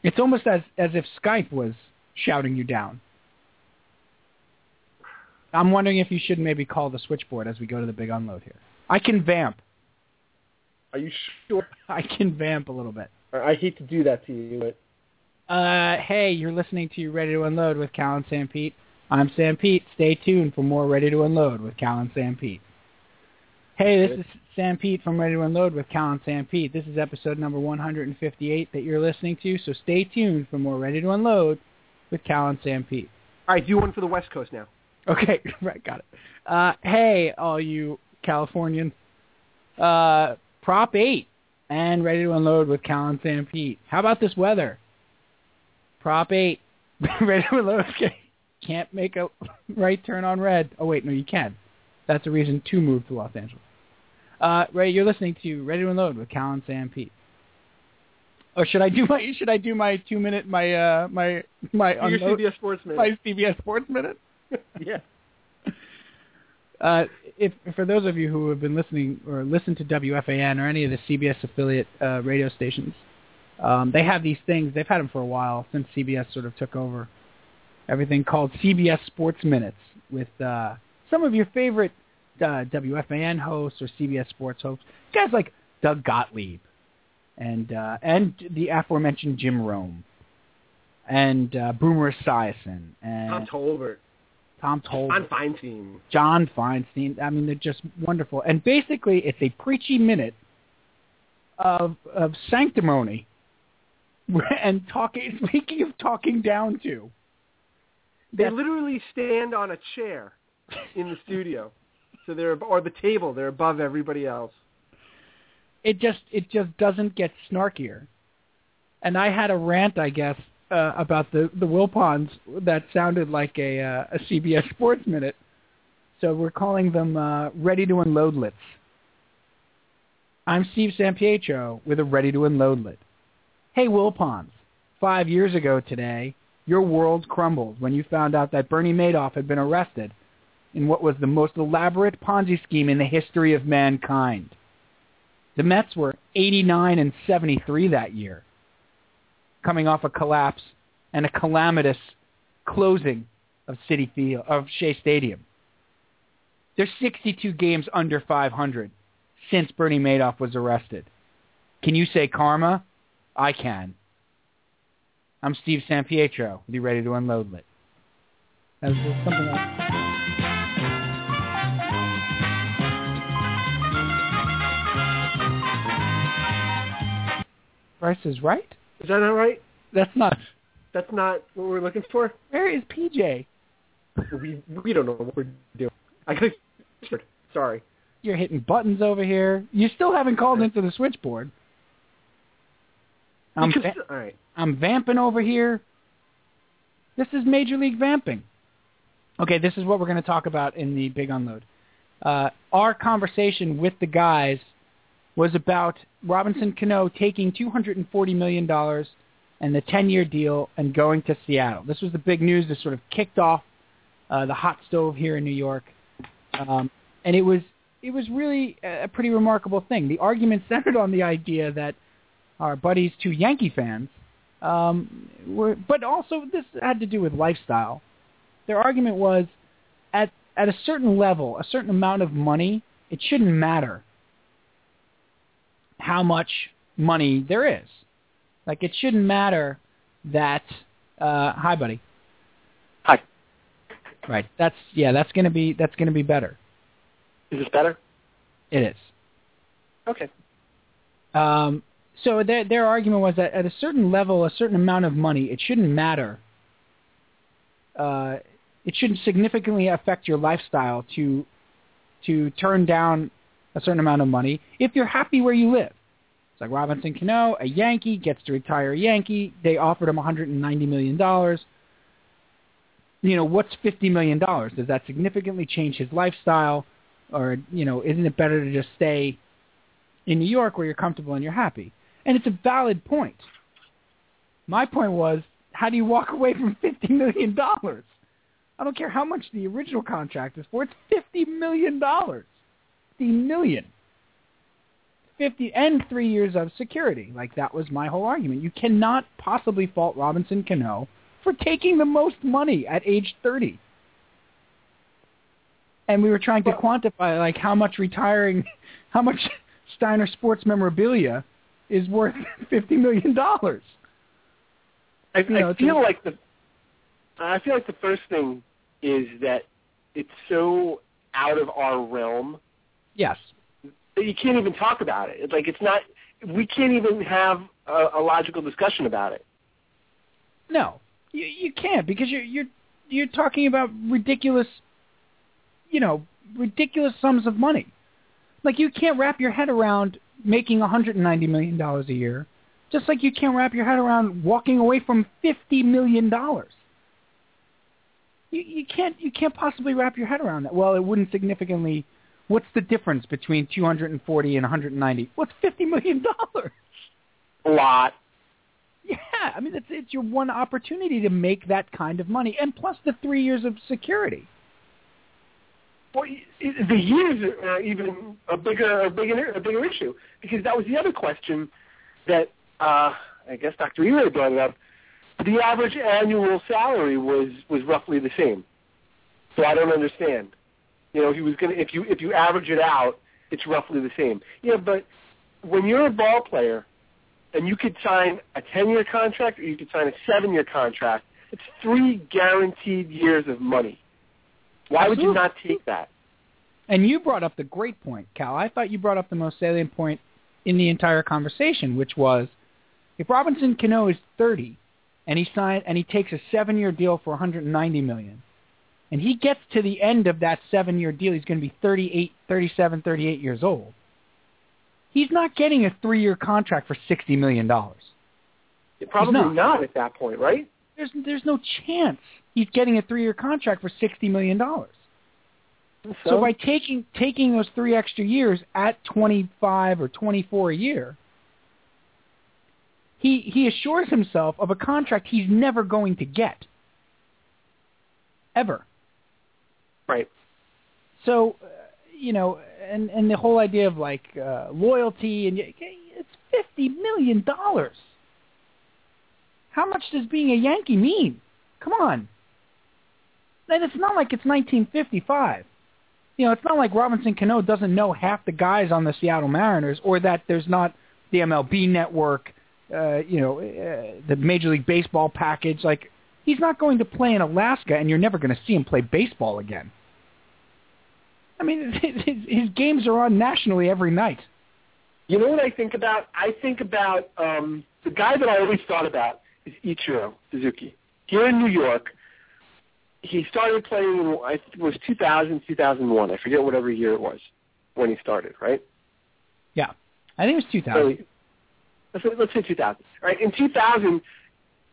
It's almost as as if Skype was shouting you down. I'm wondering if you should maybe call the switchboard as we go to the big unload here. I can vamp. Are you sure? [laughs] I can vamp a little bit. I hate to do that to you, but Uh, hey, you're listening to Ready to Unload with Cal and Sam Pete. I'm Sam Pete. Stay tuned for more Ready to Unload with Cal and Sam Pete. Hey, this is Sam Pete from Ready to Unload with Cal and Sam Pete. This is episode number 158 that you're listening to, so stay tuned for more Ready to Unload with Cal and Sam Pete. all right, do one for the West Coast now. Okay, [laughs] right, got it. Uh, hey, all you Californians. Uh, Prop 8 and Ready to Unload with Cal and Sam Pete. How about this weather? Prop 8, [laughs] Ready to Unload. Okay. Can't make a [laughs] right turn on red. Oh, wait, no, you can. That's a reason to move to Los Angeles. Uh, Ray, you're listening to Ready to Unload with Cal and Sam Pete. Or should I do my should I do my two minute my uh my my unload- CBS Sports Minute. my CBS Sports minute? [laughs] yeah. Uh, if for those of you who have been listening or listen to WFAN or any of the CBS affiliate uh, radio stations, um, they have these things. They've had them for a while since CBS sort of took over everything called CBS Sports Minutes with uh, some of your favorite uh, WFAN hosts or CBS Sports hosts, guys like Doug Gottlieb and uh, and the aforementioned Jim Rome and uh, Boomer Esiason and Tom Tolbert. Tom Tolbert. John Feinstein. John Feinstein. I mean, they're just wonderful. And basically, it's a preachy minute of of sanctimony [laughs] and talking. [laughs] Speaking of talking down to, They That's- literally stand on a chair in the studio. So they're or the table. They're above everybody else. it just it just doesn't get snarkier. And I had a rant, I guess, uh, about the the Wilpons that sounded like a uh, a CBS [laughs] Sports minute. So we're calling them uh, ready to unload lits. I'm Steve Sampietro with a ready to unload lit. Hey Wilpons, five years ago today, your world crumbled when you found out that Bernie Madoff had been arrested in what was the most elaborate Ponzi scheme in the history of mankind. The Mets were 89 and 73 that year, coming off a collapse and a calamitous closing of Citi Field of Shea Stadium. They're 62 games under 500 since Bernie Madoff was arrested. Can you say karma? I can. I'm Steve Sampietro. Be ready to unload it. Something else. Price is right? Is that not right? That's not. That's not what we're looking for. Where is PJ? We we don't know what we're doing. I got sorry. You're hitting buttons over here. You still haven't called into the switchboard. I'm, Because- va- all right. I'm vamping over here. This is Major League Vamping. Okay, this is what we're going to talk about in the Big Unload. Uh, our conversation with the guys was about Robinson Cano taking $240 million and the 10-year deal and going to Seattle. This was the big news that sort of kicked off uh, the hot stove here in New York. Um, and it was it was really a pretty remarkable thing. The argument [laughs] centered on the idea that our buddies, two Yankee fans, um, were, but also this had to do with lifestyle. Their argument was at at a certain level, a certain amount of money, it shouldn't matter how much money there is. Like it shouldn't matter that. Uh, hi, buddy. Hi. Right. That's yeah. That's gonna be that's gonna be better. Is this better? It is. Okay. Um, so their their argument was that at a certain level, a certain amount of money, it shouldn't matter. Uh, it shouldn't significantly affect your lifestyle to to turn down a certain amount of money if you're happy where you live. It's like Robinson Cano, a Yankee, gets to retire a Yankee. They offered him 190 million dollars. You know, what's 50 million dollars? Does that significantly change his lifestyle, or you know, isn't it better to just stay in New York where you're comfortable and you're happy? And it's a valid point. My point was, how do you walk away from $50 million? I don't care how much the original contract is for. It's $50 million. 50 million. 50 and three years of security. Like that was my whole argument. You cannot possibly fault Robinson Cano for taking the most money at age 30. And we were trying to quantify like how much retiring, [laughs] how much Steiner sports memorabilia is worth [laughs] fifty million dollars. I, You know, I feel like the I feel like the first thing is that it's so out of our realm Yes. you can't even talk about it. It's like it's not. We can't even have a, a logical discussion about it. No, you you can't because you're you're you're talking about ridiculous, you know, ridiculous sums of money. Like you can't wrap your head around making 190 million dollars a year, just like you can't wrap your head around walking away from 50 million dollars. You you can't you can't possibly wrap your head around that. Well, it wouldn't significantly. What's the difference between 240 and 190? What's 50 million dollars? A lot. Yeah, I mean it's it's your one opportunity to make that kind of money, and plus the three years of security. Well, the years are even a bigger, a bigger, a bigger issue because that was the other question that uh, I guess Dr. Ely brought it up. The average annual salary was was roughly the same, so I don't understand. You know, he was gonna if you if you average it out, it's roughly the same. Yeah, but when you're a ball player and you could sign a 10-year contract or you could sign a 7-year contract, it's three guaranteed years of money. Why would you not take that? And you brought up the great point, Cal. I thought you brought up the most salient point in the entire conversation, which was if Robinson Cano is 30 and he signed and he takes a 7-year deal for 190 million, and he gets to the end of that 7-year deal, he's going to be 38, 37, 38 years old. He's not getting a 3-year contract for 60 million dollars. Probably not. not at that point, right? There's there's no chance he's getting a 3-year contract for 60 million dollars. So, So by taking taking those three extra years at 25 or 24 a year, he he assures himself of a contract he's never going to get. Ever. Right. So, uh, you know, and and the whole idea of like uh, loyalty and it's 50 million dollars. How much does being a Yankee mean? Come on. And it's not like it's 1955 you know, it's not like Robinson Cano doesn't know half the guys on the Seattle Mariners, or that there's not the MLB network, uh, you know, uh, the Major League Baseball package. Like, he's not going to play in Alaska, and you're never going to see him play baseball again. I mean, [laughs] his, his games are on nationally every night. You know what I think about? I think about um, the guy that I always thought about is Ichiro Suzuki. Here in New York, he started playing in I think it was 2000, 2001. I forget whatever year it was when he started, right? Yeah, I think it was 2000. So, let's say, let's say 2000. Right? In 2000,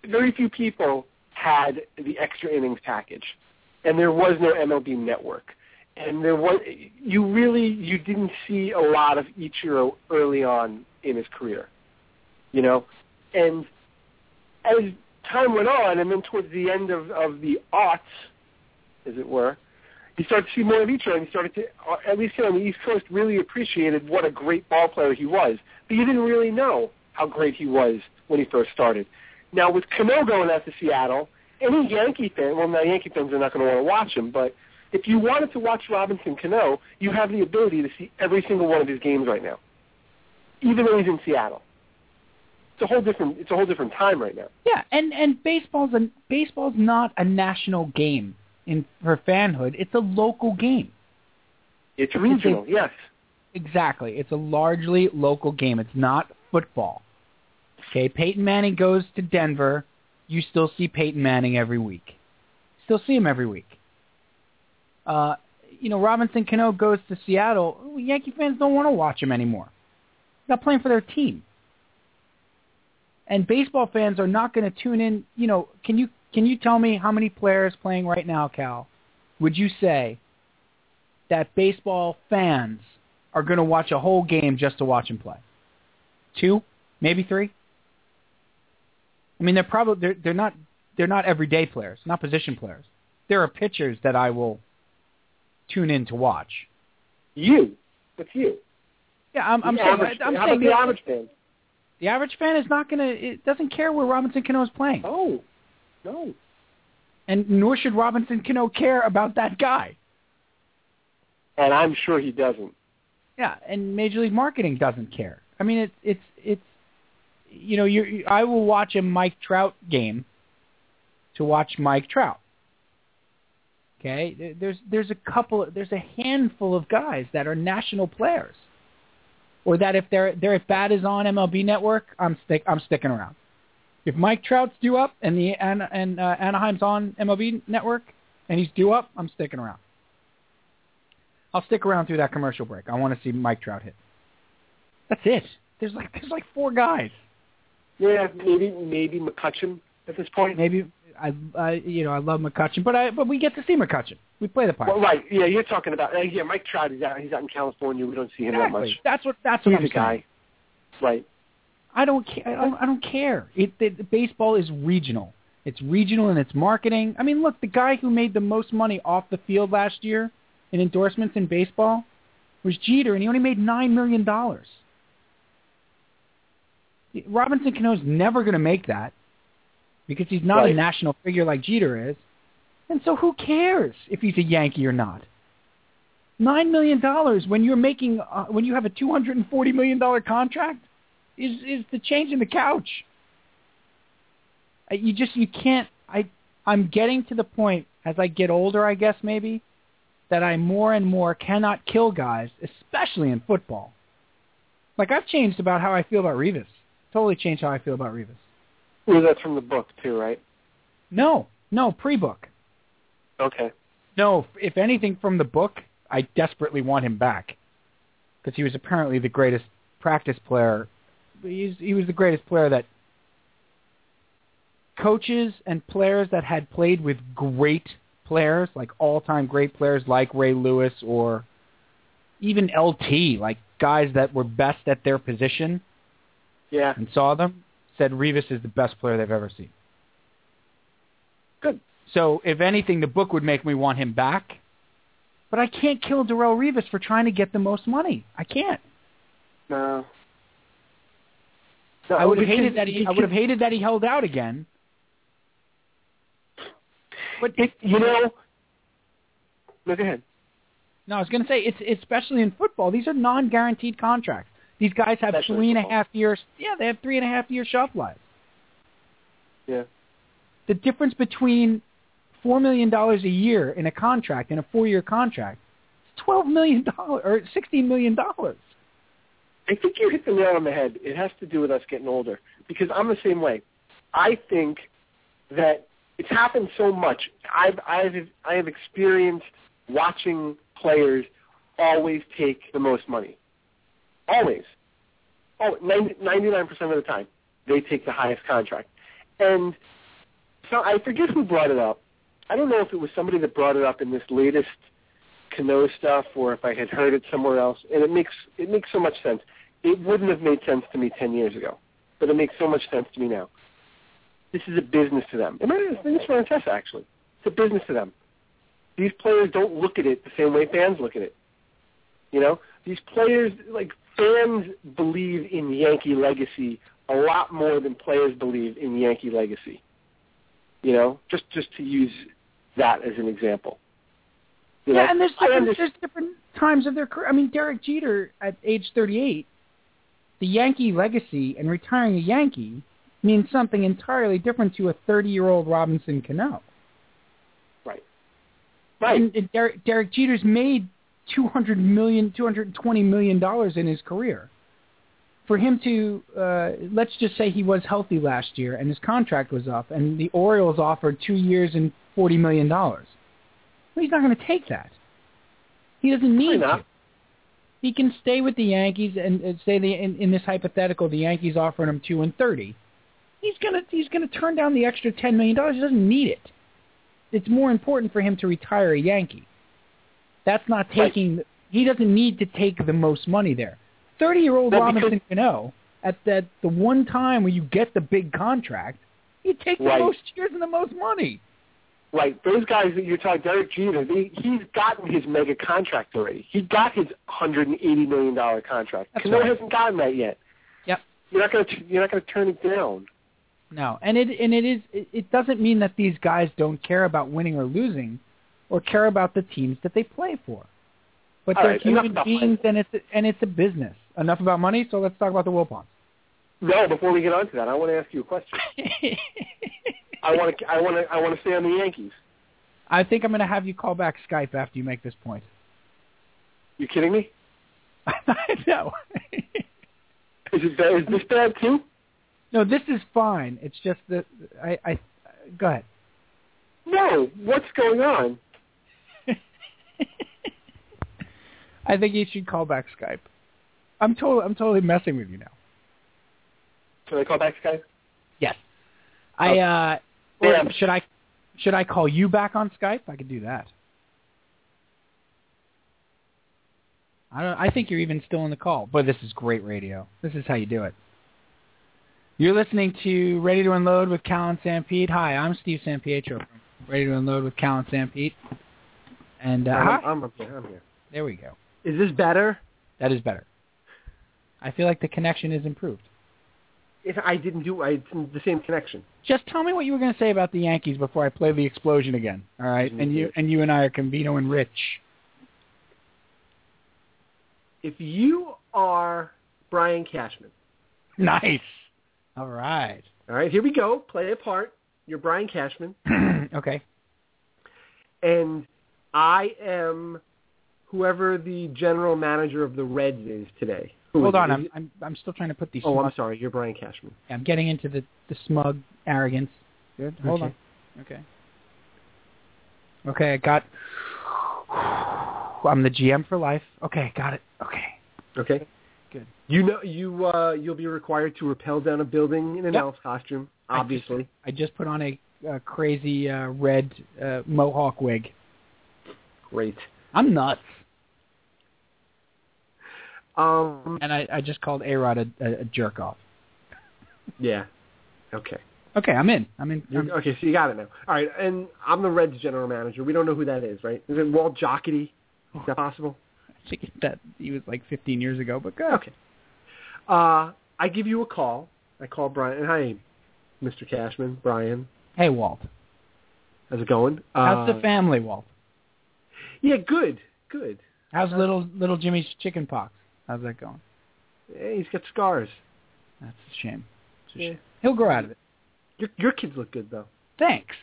very few people had the extra innings package, and there was no MLB network. And there was you really you didn't see a lot of Ichiro early on in his career, you know, and as time went on, and then towards the end of, of the aughts, as it were, you started to see more of Ichiro, and you started to, uh, at least here on the East Coast, really appreciated what a great ball player he was. But you didn't really know how great he was when he first started. Now, with Cano going out to Seattle, any Yankee fan, well, now Yankee fans are not going to want to watch him, but if you wanted to watch Robinson Cano, you have the ability to see every single one of his games right now, even though he's in Seattle it's a whole different it's a whole different time right now. Yeah, and and baseball's a baseball's not a national game in for fanhood. It's a local game. It's regional, It's a- yes. Exactly. It's a largely local game. It's not football. Okay, Peyton Manning goes to Denver. You still see Peyton Manning every week. Still see him every week. Uh, you know, Robinson Cano goes to Seattle. Yankee fans don't want to watch him anymore. They're not playing for their team. And baseball fans are not going to tune in. You know, can you can you tell me how many players playing right now, Cal? Would you say that baseball fans are going to watch a whole game just to watch him play? Two, maybe three. I mean, they're probably they're they're not they're not everyday players, not position players. There are pitchers that I will tune in to watch. You, that's you. Yeah, I'm, I'm The saying average- I'm how saying about the average fan? the average fan is not going to it doesn't care where Robinson Cano is playing. Oh, no. And nor should Robinson Cano care about that guy. And I'm sure he doesn't. Yeah, and Major League Marketing doesn't care. I mean, it's it's it's you know, you I will watch a Mike Trout game to watch Mike Trout. Okay, there's there's a couple, there's a handful of guys that are national players, or that if their their at bat is on MLB Network, I'm stick I'm sticking around. If Mike Trout's due up and the and and uh, Anaheim's on MLB Network and he's due up, I'm sticking around. I'll stick around through that commercial break. I want to see Mike Trout hit. That's it. There's like there's like four guys. Yeah, maybe maybe McCutcheon at this point. Maybe I, I you know I love McCutcheon, but I but we get to see McCutcheon. We play the part. Well, right. Yeah, you're talking about. Uh, yeah, Mike Trout is out. He's out in California. We don't see him that exactly. much. That's what that's what He's I'm a guy. saying. Right. I don't care. I don't, I don't care. It, it, baseball is regional. It's regional in its marketing. I mean, look, the guy who made the most money off the field last year in endorsements in baseball was Jeter, and he only made nine million dollars. Robinson Cano's never going to make that because he's not Right. a national figure like Jeter is. And so who cares if he's a Yankee or not? Nine million dollars when you're making uh, when you have a two hundred and forty million dollar contract is is the change in the couch. You just you can't. I I'm getting to the point as I get older, I guess maybe, that I more and more cannot kill guys, especially in football. Like I've changed about how I feel about Revis. Totally changed how I feel about Revis. Well, that's from the book too, right? No, no pre-book. Okay. No, if anything from the book, I desperately want him back because he was apparently the greatest practice player. He's, he was the greatest player that coaches and players that had played with great players, like all-time great players like Ray Lewis or even LT, like guys that were best at their position Yeah. and saw them, said Revis is the best player they've ever seen. Good. So if anything, the book would make me want him back. But I can't kill Darrelle Revis for trying to get the most money. I can't. No. No, I would have hated that he. I would have hated that he held out again. But It, you know. No, go ahead. no, I was going to say it's especially in football. These are non-guaranteed contracts. These guys have Especially three and a half years. Yeah, they have three and a half year shelf lives. Yeah. The difference between four million dollars a year in a contract and a four-year contract is twelve million dollars or sixteen million dollars. I think you hit the nail on the head. It has to do with us getting older because I'm the same way. I think that it's happened so much. I've I've I have experienced watching players always take the most money. Always. Oh, 99% of the time, they take the highest contract. And so I forget who brought it up. I don't know if it was somebody that brought it up in this latest Cano stuff or if I had heard it somewhere else. And it makes it makes so much sense. It wouldn't have made sense to me 10 years ago, but it makes so much sense to me now. This is a business to them. It might have been for actually. It's a business to them. These players don't look at it the same way fans look at it. You know, these players, like fans, believe in Yankee legacy a lot more than players believe in Yankee legacy. You know, just just to use that as an example. You yeah, know, and there's different, there's different times of their career. I mean, Derek Jeter at age 38, the Yankee legacy and retiring a Yankee means something entirely different to a 30-year-old Robinson Cano. Right. Right. And, and Derek, Derek Jeter's made 200 million, 220 million dollars in his career. For him to, uh, let's just say he was healthy last year and his contract was up, and the Orioles offered two years and 40 million dollars. Well, he's not going to take that. He doesn't need to. He can stay with the Yankees and, and say the in, in this hypothetical, the Yankees offering him two and thirty. He's gonna he's gonna turn down the extra ten million dollars. He doesn't need it. It's more important for him to retire a Yankee. That's not Right. taking. He doesn't need to take the most money there. Thirty-year-old because- Robinson Cano at that the one time when you get the big contract, you take the Right. most years and the most money. Right. Those guys that you're talking, Derek Jeter, they, he's gotten his mega contract already. He got his 180 million dollar contract. That's Cano right. hasn't gotten that yet. Yep. You're not going to you're not going to turn it down. No, and it and it is it, it doesn't mean that these guys don't care about winning or losing, or care about the teams that they play for. But All they're right, human beings, and it's and it's a business. Enough about money, so let's talk about the Wilpons. No, before we get on to that, I want to ask you a question. [laughs] I want to I want to I want to stay on the Yankees. I think I'm going to have you call back Skype after you make this point. You kidding me? [laughs] no, Is it bad? Is this bad too? no, this is fine. It's just that I, I go ahead. No. What's going on? I think you should call back Skype. I'm totally I'm totally messing with you now. Should I call back Skype? Yes. I uh Yeah. or should I should I call you back on Skype? I could do that. I don't I think you're even still in the call. But this is great radio. This is how you do it. You're listening to Ready to Unload with Cal and Sanpete. Hi, I'm Steve Sampietro from Ready to Unload with Cal and Sanpete. And uh, I'm, hi. I'm up here. I'm here. there we go. Is this better? That is better. I feel like the connection is improved. If I didn't do, I, the same connection. Just tell me what you were going to say about the Yankees before I play the explosion again. All right, and you and you and I are Convino and Rich. If you are Brian Cashman, Nice. All right. all right, here we go. Play a part. You're Brian Cashman, [clears throat] okay. and I am whoever the general manager of the Reds is today. Who Hold is on, I'm I'm I'm still trying to put these. Oh, I'm sorry. You're Brian Cashman. I'm getting into the the smug arrogance. Good. Hold Okay. on. Okay. Okay, I got. I'm the GM for life. Okay, got it. Okay. Okay. Good. You know you uh you'll be required to rappel down a building in an Yep. elf costume, I just- obviously. I just put on a, a crazy uh, red uh, mohawk wig. Great. I'm nuts. Um And I, I just called A Rod a, a, a jerk off. yeah. Okay. Okay, I'm in. I'm in. I'm, okay, so you got it now. All right, and I'm the Reds general manager. We don't know who that is, right? Is it Walt Jocketty? Is that possible? [laughs] I think that he was like 15 years ago, but good. Okay. Uh, I give you a call. I call Brian. And hi, Mr. Cashman. Brian, Hey, Walt. how's it going? How's uh, the family, Walt? Yeah, good, good. How's little little Jimmy's chicken pox? How's that going? Hey, he's got scars. That's a shame. It's a Yeah. shame. He'll grow out of it. Your your kids look good though. Thanks.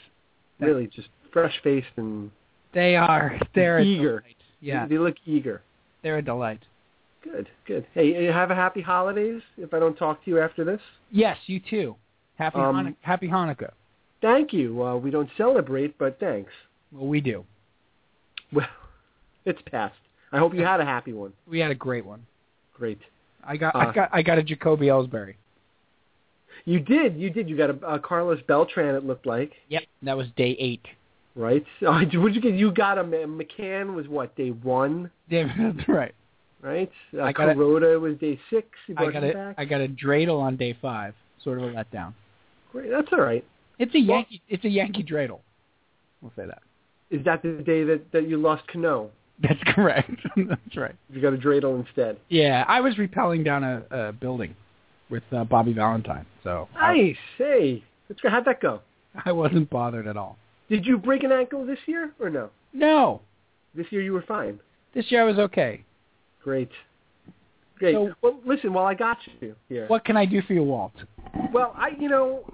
Thanks. Really, just fresh faced and They are. They're eager. delight. Yeah, they look eager. they're a delight. Good, good. Hey, you have a happy holidays. If I don't talk to you after this, Yes, you too. Happy Um, Hanukkah. Happy Hanukkah. thank you. Uh, we don't celebrate, but thanks. Well, we do. Well, [laughs] it's past. I hope you had a happy one. We had a great one. Great. I got Uh, I got I got a Jacoby Ellsbury. You did, you did. You got a, a Carlos Beltran. It looked like, Yep, that was day eight. right? [laughs] Oh, what'd you get? You got a McCann was what day one, Yeah, [laughs] that's right. right? Uh, I got a- Kuroda was day six. I got him a back. I got a dreidel on day five. Sort of a letdown. Great. That's all right. It's a Yankee. It's a Yankee dreidel. We'll say that. Is that the day that that you lost Cano? That's correct. [laughs] that's right. You got a dreidel instead. Yeah, I was repelling down a, a building with uh, Bobby Valentine, so I, Nice. Hey, let's go. How'd that go? [laughs] I wasn't bothered at all. Did you break an ankle this year or no? No, This year you were fine. this year I was okay. Great. Great. So- well, listen. While I got you here, What can I do for you, Walt? well, I you know,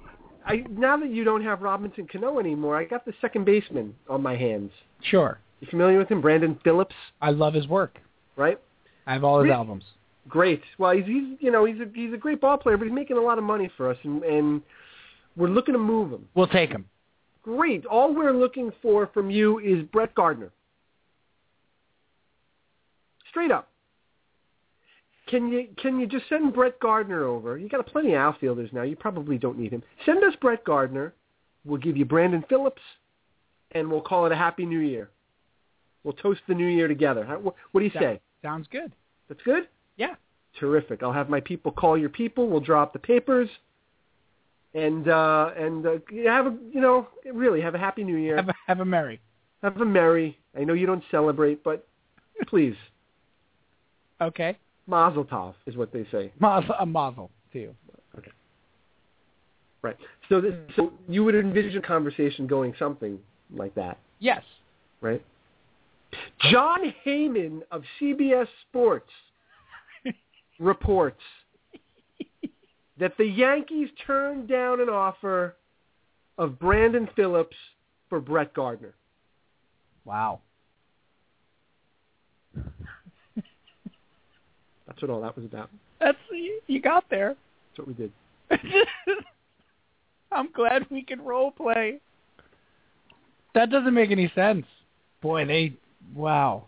I now that you don't have Robinson Cano anymore, I got the second baseman on my hands. Sure. You familiar with him, Brandon Phillips? I love his work. Right. I have all his Re- albums. Great. Well, he's, he's you know he's a he's a great ball player, but he's making a lot of money for us, and, and we're looking to move him. We'll take him. Great. All we're looking for from you is Brett Gardner. Straight up. Can you can you just send Brett Gardner over? You got plenty of outfielders now. You probably don't need him. Send us Brett Gardner. We'll give you Brandon Phillips, and we'll call it a Happy New Year. We'll toast the New Year together. What, what do you say? Sounds good. That's good. Yeah. Terrific. I'll have my people call your people. We'll drop the papers, and uh, and uh, have a you know really have a Happy New Year. Have a, have a merry. Have a merry. I know you don't celebrate, but please, Okay. Mazel Tov is what they say. Mazel, a mazel to you. Okay. Right. So, this, so you would envision a conversation going something like that, Yes. right? Jon Heyman of CBS Sports [laughs] reports that the Yankees turned down an offer of Brandon Phillips for Brett Gardner. Wow. That's what all that was about. That's you got there. That's what we did. [laughs] I'm glad we can role play. That doesn't make any sense. Boy, they wow.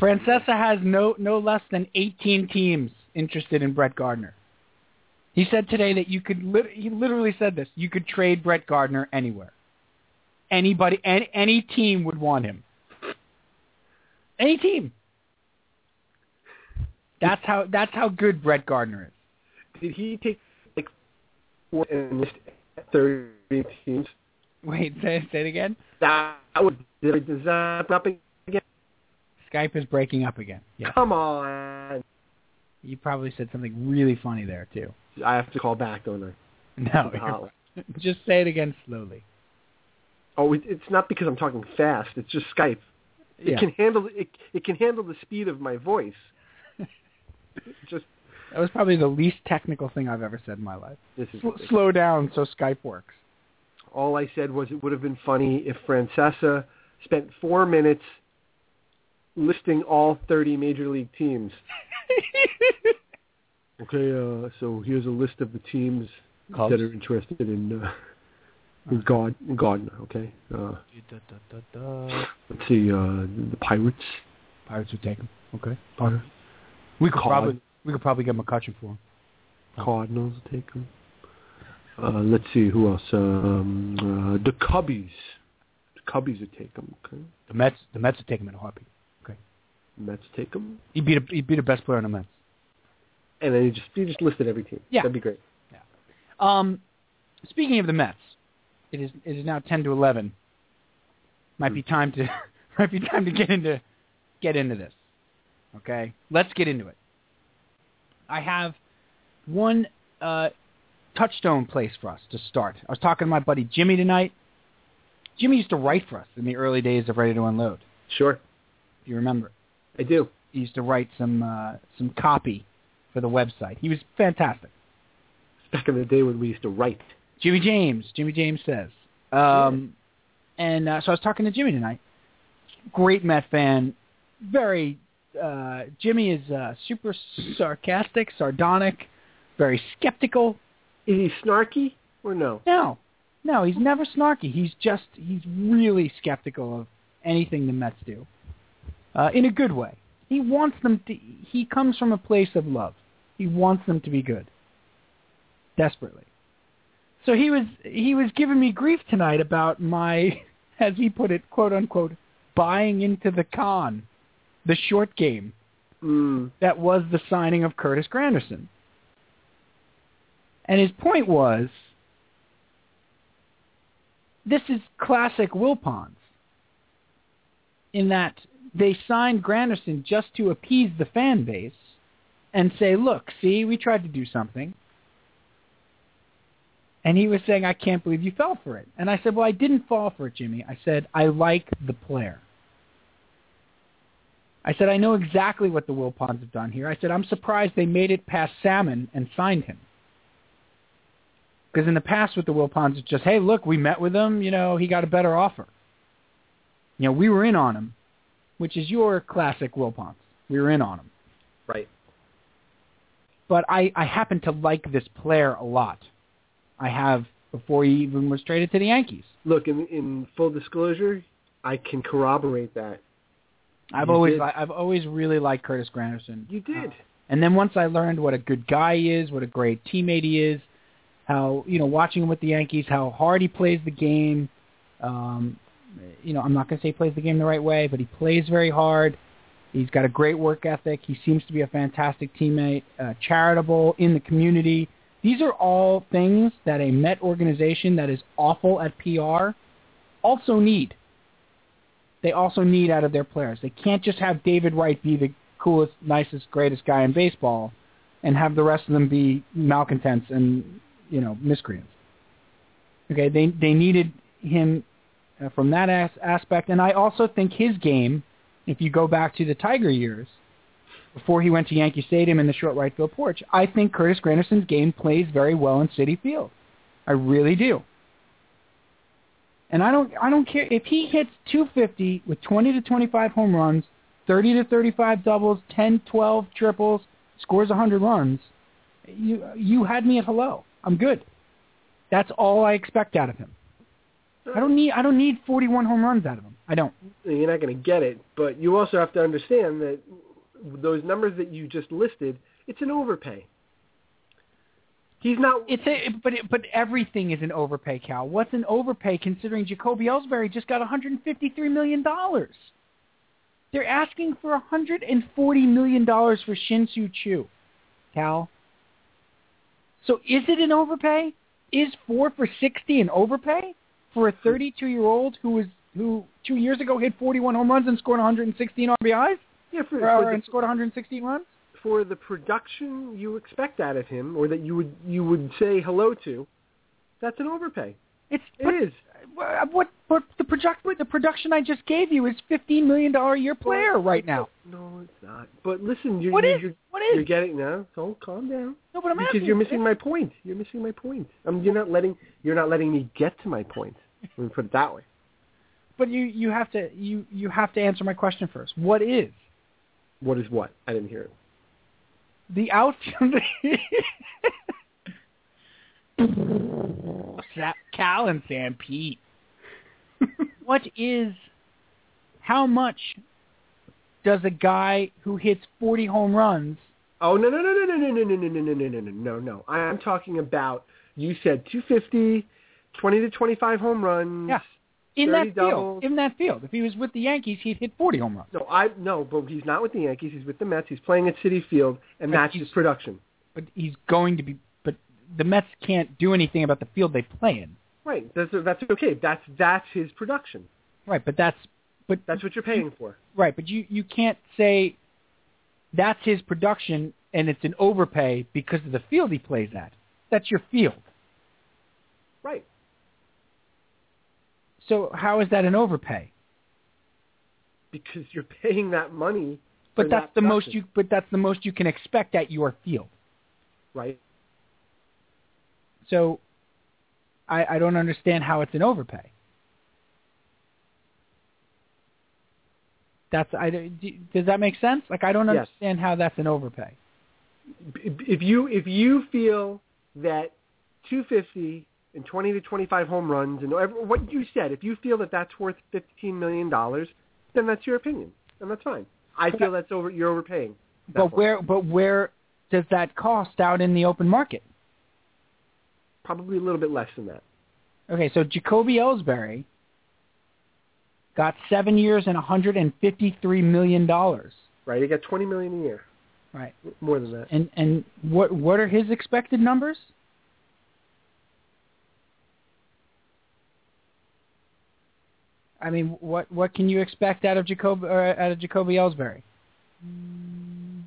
Francesa has no no less than 18 teams interested in Brett Gardner. He said today that you could he literally said this, you could trade Brett Gardner anywhere. Anybody any, any team would want him. Any team. That's how that's how good Brett Gardner is. Did he take like and list 30 teams. Wait, say, say it again. That would does that up again? Skype is breaking up again. Yeah. Come on. You probably said something really funny there too. I have to call back, don't I? [laughs] No, you're- oh. [laughs] just say it again slowly. Oh, it, it's not because I'm talking fast. It's just Skype. It Yeah. can handle it. It can handle the speed of my voice. [laughs] just That was probably the least technical thing I've ever said in my life. this is Sl- slow down so Skype works. All I said was it would have been funny if Francesa spent four minutes listing all 30 major league teams. [laughs] Okay, uh, so here's a list of the teams Cubs. that are interested in uh, in God, in Gardner. Okay, uh, let's see, uh, the Pirates. Pirates would take him. Okay. Pirates. We could Card- probably we could probably get McCutcheon for him. Cardinals will take them. Uh, let's see who else. Um, uh, the Cubbies. The Cubbies would take them. Okay, The Mets the Mets would take him in a heartbeat. Okay. Mets take them. He'd be the he'd be the best player on the Mets. And then you just you just listed every team. Yeah. that'd be great. Yeah. Um, speaking of the Mets, it is it is now ten to eleven. Might be time to [laughs] might be time to get into get into this. Okay, let's get into it. I have one uh, touchstone place for us to start. I was talking to my buddy Jimmy tonight. Jimmy used to write for us in the early days of Ready to Unload. Sure, If you remember, I do. he used to write some uh, some copy for the website. He was fantastic. Back in the day when we used to write. Jimmy James. Jimmy James says. Um, And uh, so I was talking to Jimmy tonight. Great Met fan. Very. Uh, Jimmy is uh, super sarcastic, sardonic, very skeptical. Is he snarky or no? No, no, he's never snarky. He's just he's really skeptical of anything the Mets do, uh, in a good way. He wants them to. He comes from a place of love. He wants them to be good, desperately. So he was he was giving me grief tonight about my, [laughs] as he put it, quote unquote, buying into the con, the short game Mm, that was the signing of Curtis Granderson. And his point was, this is classic Wilpons, in that they signed Granderson just to appease the fan base and say, look, see, we tried to do something. And he was saying, I can't believe you fell for it. And I said, well, I didn't fall for it, Jimmy. I said, I like the player. I said, I know exactly what the Wilpons have done here. I said, I'm surprised they made it past Salmon and signed him. Because in the past with the Wilpons, it's just, hey, look, we met with him. You know, he got a better offer. You know, we were in on him, which is your classic Wilpons. We were in on him. right. But I, I happen to like this player a lot. I have before he even was traded to the Yankees. Look, in in full disclosure, I can corroborate that. I've You always did. I've always really liked Curtis Granderson. You did. Uh, and then once I learned what a good guy he is, what a great teammate he is, how you know watching him with the Yankees, how hard he plays the game. Um, you know, I'm not going to say he plays the game the right way, but he plays very hard. He's got a great work ethic. He seems to be a fantastic teammate, uh, charitable in the community. These are all things that a Met organization that is awful at PR also need. They also need out of their players. They can't just have David Wright be the coolest, nicest, greatest guy in baseball and have the rest of them be malcontents and, you know, miscreants. Okay, they they needed him uh, from that as- aspect, and I also think his game, if you go back to the Tiger years, before he went to Yankee Stadium in the short right field porch, I think Curtis Granderson's game plays very well in Citi Field. I really do. And I don't I don't care if he hits 250 with 20 to 25 home runs, 30 to 35 doubles, 10, 12 triples, scores 100 runs. You you had me at hello. I'm good. That's all I expect out of him. I don't need I don't need 41 home runs out of him. I don't. You're not going to get it, but you also have to understand that those numbers that you just listed, it's an overpay. He's not. It's a, but it, but everything is an overpay, Cal. What's an overpay considering Jacoby Ellsbury just got 153 million dollars? They're asking for 140 million dollars for Shin-Soo Cal. So is it an overpay? Is four for sixty an overpay for a 32 year old who was who two years ago hit 41 home runs and scored 116 RBIs? Yeah, for, Or, for, and the, scored 116 runs. for the production you expect out of him, or that you would you would say hello to, that's an overpay. It's It is. What what what the project the production I just gave you is 15 million dollar a year player right now. No, it's not. But listen, you're What you're, is? you're, What you're getting no. So calm down. No, but I'm because you're missing my point. You're missing my point. Um, you're not letting you're not letting me get to my point. Let me put it that way. But you you have to you you have to answer my question first. What is What is what? I didn't hear it. the outfield? [laughs] Cal and Sanpete. what is? How much does a guy who hits 40 home runs? Oh no no no no no no no no no no no no no no no. I'm talking about you said 250, 20 to 25 home runs. Yeah. In 30 that field, in that field. If he was with the Yankees, he'd hit 40 home runs. No, I no, but he's not with the Yankees. He's with the Mets. He's playing at Citi Field, and But that's his production. But he's going to be. The Mets can't do anything about the field they play in. Right. That's that's okay. That's that's his production. Right, but that's but That's what you're paying for. right, but you you can't say that's his production and it's an overpay because of the field he plays at. That's your field. Right. So how is that an overpay? Because you're paying that money. But that's that the most you but that's the most you can expect at your field. Right. So I I don't understand how it's an overpay. That's I do- does that make sense? Like I don't Yes. understand how that's an overpay. If you if you feel that 250 and 20 to 25 home runs and whatever- what you said, if you feel that that's worth 15 million dollars, then that's your opinion, and that's fine. I feel that's over. You're overpaying. But where but where does that cost out in the open market? Probably a little bit less than that. Okay, so Jacoby Ellsbury got seven years and 153 million dollars. Right. he got 20 million a year. Right. More than that. And and what what are his expected numbers? I mean, what what can you expect out of Jacob uh, out of Jacoby Ellsbury? Mm.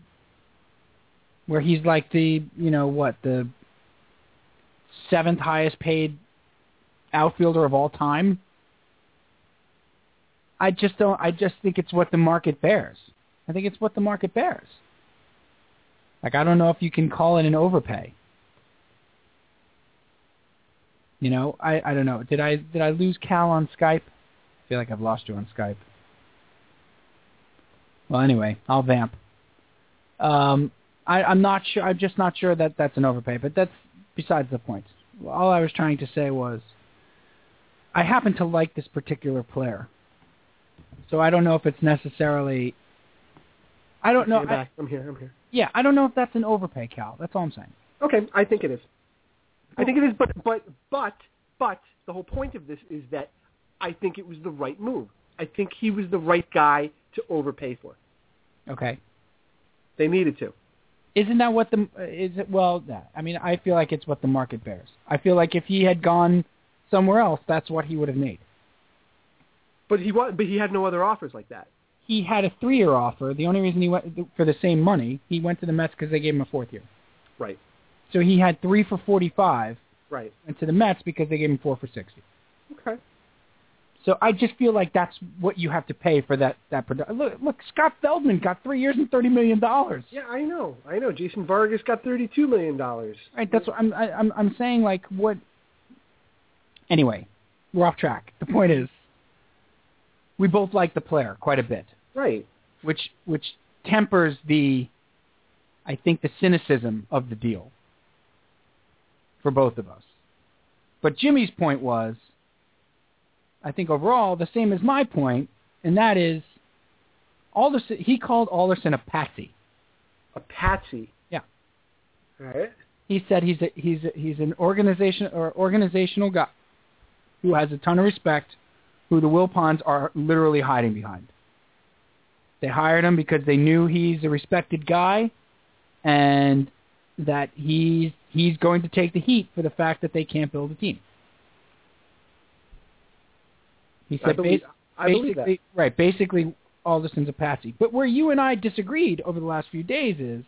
Where he's like the you know what the seventh highest paid outfielder of all time. I just don't. I just think it's what the market bears. I think it's what the market bears. Like I don't know if you can call it an overpay. You know, I I don't know. Did I did I lose Cal on Skype? I feel like I've lost you on Skype. Well, anyway, I'll vamp. Um, I, I'm not sure. I'm just not sure that that's an overpay, but that's besides the point. All I was trying to say was, I happen to like this particular player, so I don't know if it's necessarily. I don't know. You're I-. I'm here. I'm here. yeah, I don't know if that's an overpay, Cal. That's all I'm saying. Okay, I think it is. I think it is, but but but but the whole point of this is that I think it was the right move. I think he was the right guy to overpay for. Okay. They needed to. Isn't that what the is it? Well. I mean, I feel like it's what the market bears. I feel like if he had gone somewhere else, that's what he would have made. But he wa- but he had no other offers like that. He had a three-year offer. The only reason he went for the same money, he went to the Mets because they gave him a fourth year. Right. So he had three for forty-five, Right. and to the Mets because they gave him four for sixty. Okay. So I just feel like that's what you have to pay for that that production. Look, look, Scott Feldman got three years and thirty million dollars. Yeah, I know. I know. Jason Vargas got thirty-two million dollars. Right. That's what I'm. I, I'm. I'm saying like what. Anyway, we're off track. The point is, we both like the player quite a bit, Right. which which tempers the, I think the cynicism of the deal. For both of us, but Jimmy's point was, I think overall the same as my point, and that is, Alderson. He called Alderson a patsy. A patsy. Yeah. All right. he said he's a, he's a, he's an organization or organizational guy who has a ton of respect, who the Wilpons are literally hiding behind. They hired him because they knew he's a respected guy, and that he's he's going to take the heat for the fact that they can't build a team. He said I believe, bas- I believe that. basically, right, basically Alderson's a patsy. But where you and I disagreed over the last few days is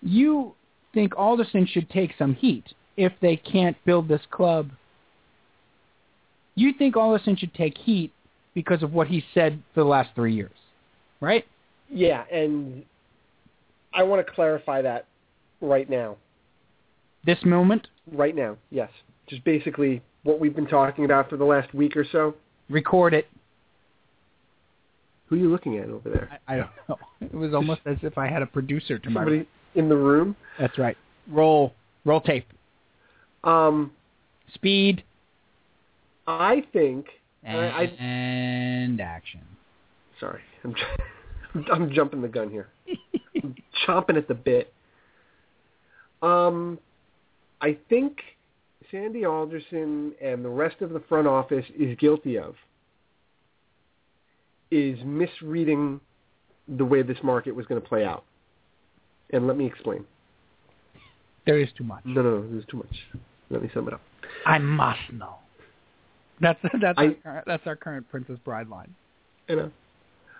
you think Alderson should take some heat if they can't build this club. You think Alderson should take heat because of what he said for the last three years, right? Yeah, and I want to clarify that right now. This moment, Right now, yes. Just basically what we've been talking about for the last week or so. record it. Who are you looking at over there? I, I don't [laughs] know. It was almost as if I had a producer to my Somebody right. in the room? That's right. Roll, roll tape, Um, speed, I think. I, I, and action. sorry, I'm, [laughs] I'm jumping the gun here. I'm chomping at the bit. Um, I think Sandy Alderson and the rest of the front office is guilty of is misreading the way this market was going to play out. And let me explain. There is too much. No, no, no, there's too much. Let me sum it up. I must know. That's that's I- our, current- that's our current Princess Bride line. You know,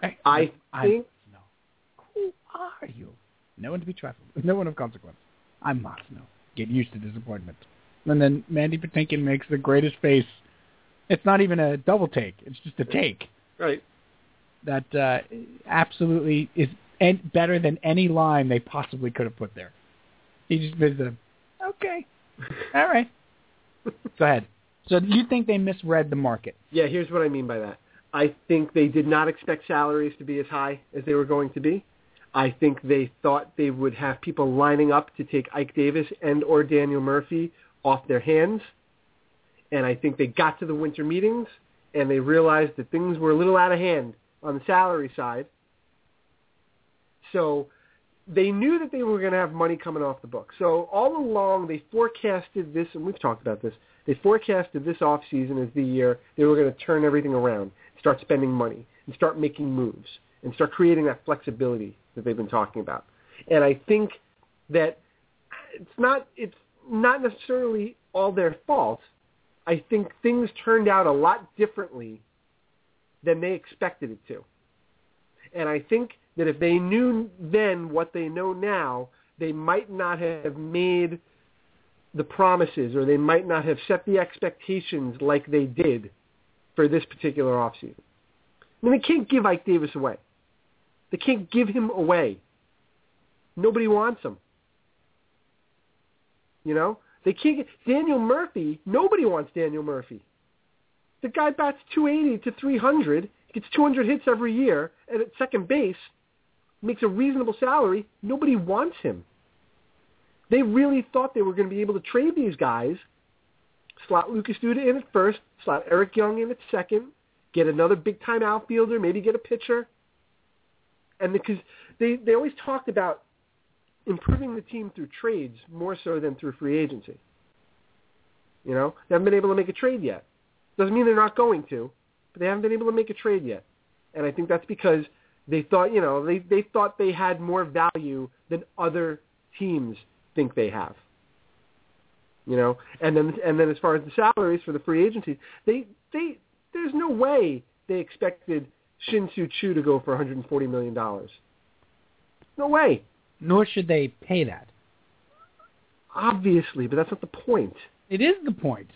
Hey, I I think must know. Who are you? No one to be trifled. with. No one of consequence. I must know. Get used to disappointment. And then Mandy Patinkin makes the greatest face. It's not even a double take. It's just a take right. that uh, absolutely is en- better than any line they possibly could have put there. He just does a, okay, [laughs] all right. Go ahead. So you think they misread the market? Yeah, here's what I mean by that. I think they did not expect salaries to be as high as they were going to be. I think they thought they would have people lining up to take Ike Davis and or Daniel Murphy off their hands. And I think they got to the winter meetings and they realized that things were a little out of hand on the salary side. So they knew that they were going to have money coming off the book. So all along they forecasted this, and we've talked about this, they forecasted this off season as the year they were going to turn everything around, start spending money, and start making moves, and start creating that flexibility that they've been talking about. And I think that it's not it's not necessarily all their fault. I think things turned out a lot differently than they expected it to. And I think that if they knew then what they know now, they might not have made the promises or they might not have set the expectations like they did for this particular offseason. I mean, they can't give Ike Davis away. They can't give him away. Nobody wants him. You know? They can't get Daniel Murphy, nobody wants Daniel Murphy. The guy bats 280 to 300, gets 200 hits every year, and at second base makes a reasonable salary. Nobody wants him. They really thought they were going to be able to trade these guys, slot Lucas Duda in at first, slot Eric Young in at second, get another big-time outfielder, maybe get a pitcher. And because they, they always talked about improving the team through trades more so than through free agency. You know, they haven't been able to make a trade yet. Doesn't mean they're not going to, but they haven't been able to make a trade yet. And I think that's because they thought, you know, they they thought they had more value than other teams think they have. You know, and then and then as far as the salaries for the free agency, they they there's no way they expected Shin-Soo Choo to go for 140 million dollars. No way. Nor should they pay that. Obviously, but that's not the point. It is the point.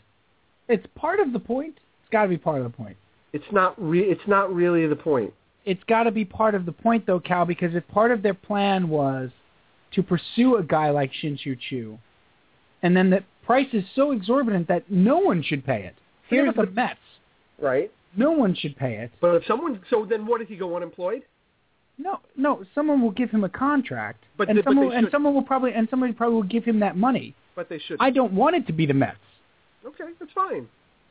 It's part of the point. It's got to be part of the point. It's not re- it's not really the point. It's got to be part of the point, though, Cal, because if part of their plan was to pursue a guy like Shin-Soo Choo, and then the price is so exorbitant that no one should pay it. Here's the Mets. Right. No one should pay it. But if someone, so then what if he go unemployed? No, no. Someone will give him a contract, But and but someone they and someone will probably and somebody probably will give him that money. But they should. I don't want it to be the Mets. Okay, that's fine.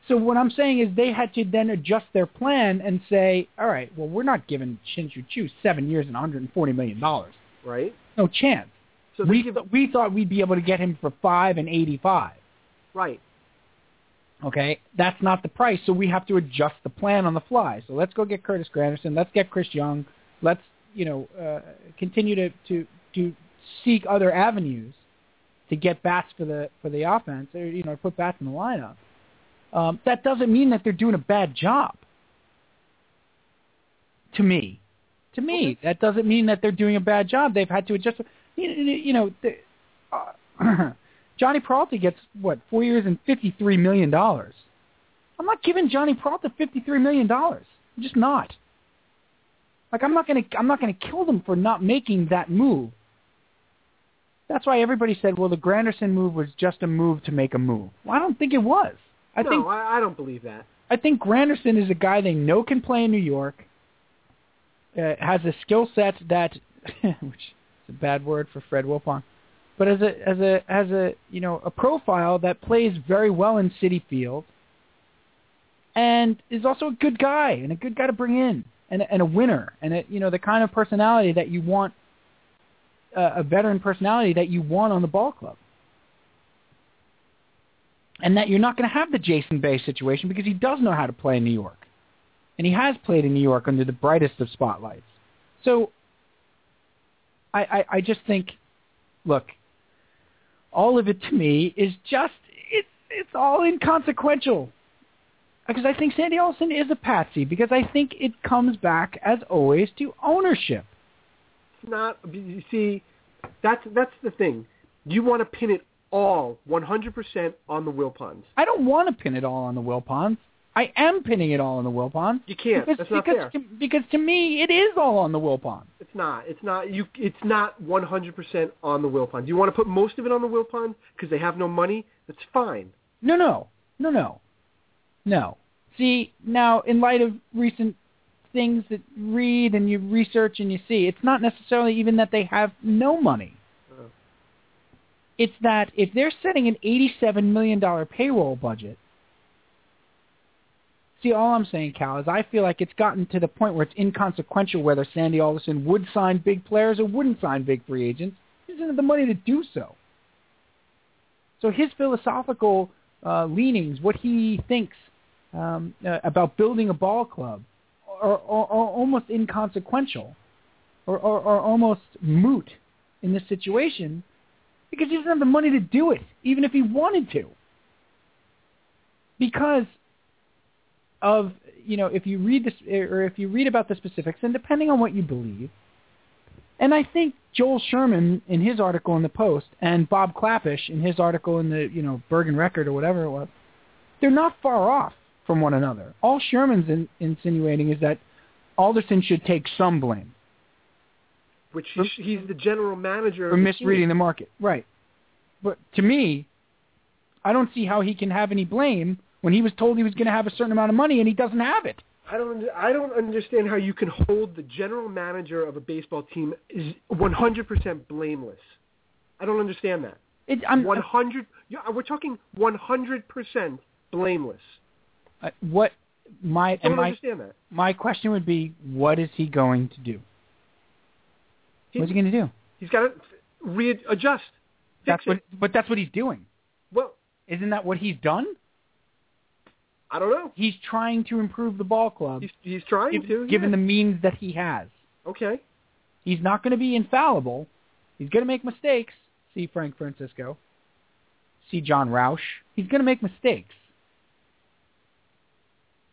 So what I'm saying is they had to then adjust their plan and say, all right, well, we're not giving Shin-Soo Choo seven years and 140 million dollars. Right. No chance. So we give, th- we thought we'd be able to get him for five and 85. right. Okay, that's not the price, so we have to adjust the plan on the fly. So let's go get Curtis Granderson. Let's get Chris Young. Let's you know uh, continue to to to seek other avenues to get bats for the for the offense, or you know, put bats in the lineup, um, that doesn't mean that they're doing a bad job. To me, to me, that doesn't mean that they're doing a bad job. They've had to adjust. You, you know, the, uh, [clears throat] Jhonny Peralta gets what four years and fifty three million dollars. I'm not giving Jhonny Peralta fifty three million dollars. I'm just not. Like I'm not gonna I'm not gonna kill them for not making that move. That's why everybody said, well, the Granderson move was just a move to make a move. Well, I don't think it was. I no, think I, I don't believe that. I think Granderson is a guy they know can play in New York. Uh, has a skill set that, [laughs] which is a bad word for Fred Wilpon, but as a as a has a you know a profile that plays very well in Citi Field, and is also a good guy and a good guy to bring in and and a winner and a, you know the kind of personality that you want uh, a veteran personality that you want on the ball club. And that you're not going to have the Jason Bay situation because he does know how to play in New York. And he has played in New York under the brightest of spotlights. So I, I, I just think, look, all of it to me is just, it's, it's all inconsequential. Because I think Sandy Alderson is a patsy because I think it comes back, as always, to ownership It's not. You see, that's that's the thing. You want to pin it all 100% on the Wilpons. I don't want to pin it all on the Wilpons. I am pinning it all on the Wilpons. You can't. Because, that's not because, fair. To, because to me, it is all on the Wilpons. It's not. It's not. You. It's not 100% on the Wilpons. Do you want to put most of it on the Wilpons because they have no money. That's fine. No, no, no, no, no. See, now in light of recent things that read and you research and you see. It's not necessarily even that they have no money. Uh. It's that if they're setting an $87 million payroll budget, see, all I'm saying, Cal, is I feel like it's gotten to the point where it's inconsequential whether Sandy Alderson would sign big players or wouldn't sign big free agents. He doesn't have the money to do so. So his philosophical uh, leanings, what he thinks um, uh, about building a ball club, are, are, are almost inconsequential or, or almost moot in this situation because he doesn't have the money to do it, even if he wanted to. Because of, you know, if you read this, or if you read about the specifics, and depending on what you believe, and I think Joel Sherman in his article in the Post and Bob Klapisch in his article in the, you know, Bergen Record or whatever it was, they're not far off from one another. All Sherman's in, insinuating is that Alderson should take some blame. Which he's, he's the general manager for of the misreading team. the market. Right. But to me, I don't see how he can have any blame when he was told he was going to have a certain amount of money and he doesn't have it. I don't. I don't understand how you can hold the general manager of a baseball team is 100% blameless. I don't understand that. It, I'm, 100. Yeah, we're talking 100% blameless. Uh, what my I don't my understand that. my question would be, what is he going to do? He- What's he going to do? He's got to readjust. That's what, it. but that's what he's doing. Well, Isn't that what he's done? I don't know. He's trying to improve the ball club, He's, he's trying giv- to. given yeah. the means that he has. Okay. He's not going to be infallible. He's going to make mistakes. See Frank Francisco. See Jon Rauch. He's going to make mistakes.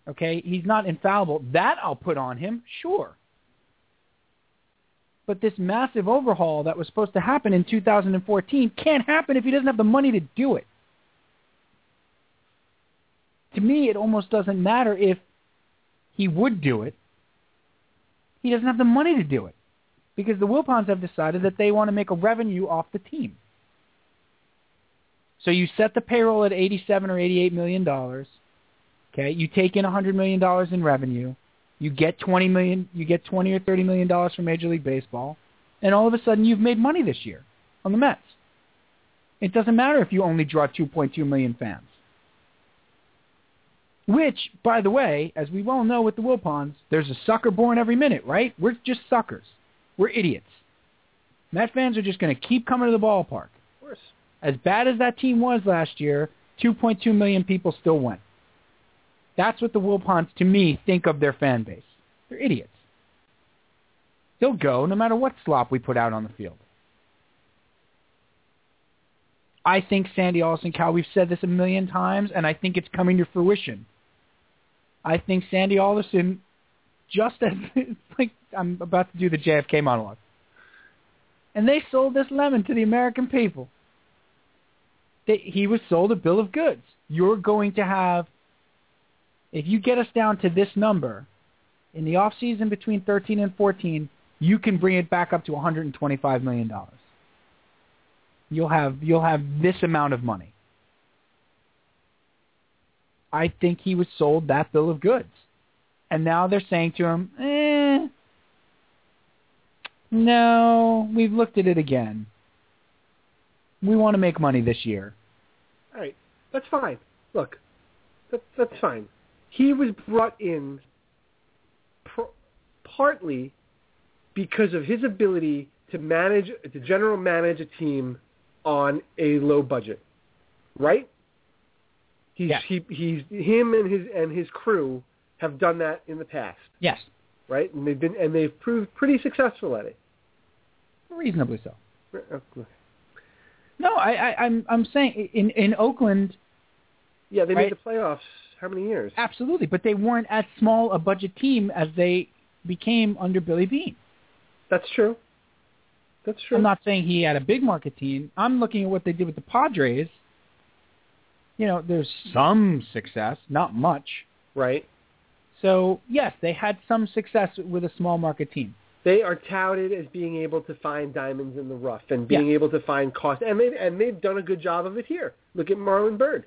Okay? He's not infallible. That I'll put on him, sure. But this massive overhaul that was supposed to happen in 2014 can't happen if he doesn't have the money to do it. To me, it almost doesn't matter if he would do it. He doesn't have the money to do it because the Wilpons have decided that they want to make a revenue off the team. So you set the payroll at 87 or 88 million dollars. Okay, you take in 100 million dollars in revenue. You get 20 million, you get 20 or 30 million dollars from Major League Baseball, and all of a sudden you've made money this year on the Mets. It doesn't matter if you only draw 2.2 million fans. Which, by the way, as we well know with the Wilpons, there's a sucker born every minute, right? We're just suckers. We're idiots. Met fans are just going to keep coming to the ballpark. Of course. As bad as that team was last year, 2.2 million people still went. That's what the Wilpons, to me, think of their fan base. They're idiots. They'll go no matter what slop we put out on the field. I think Sandy Alderson, Cal, we've said this a million times, and I think it's coming to fruition. I think Sandy Alderson, just as [laughs] like I'm about to do the JFK monologue, and they sold this lemon to the American people. They, he was sold a bill of goods. You're going to have, if you get us down to this number, in the off season between 13 and 14, you can bring it back up to 125 million dollars. You'll have you'll have this amount of money. I think he was sold that bill of goods. And now they're saying to him, eh, no, we've looked at it again. We want to make money this year. All right, that's fine. Look, that, that's fine. He was brought in pr- partly because of his ability to manage, to general manage a team on a low budget, right? He's Yeah. he he's him and his and his crew have done that in the past, Yes, right? And they've been and they've proved pretty successful at it. reasonably so. Uh, No, I, I, I'm I'm saying in in Oakland, Yeah, they Right. made the playoffs. How many years? absolutely, but they weren't as small a budget team as they became under Billy Beane. That's true. That's true. I'm not saying he had a big market team. I'm looking at what they did with the Padres. You know, there's some success, not much. right. So yes, they had some success with a small market team. They are touted as being able to find diamonds in the rough and being Yeah. able to find cost, and they've and they've done a good job of it here. Look at Marlon Byrd.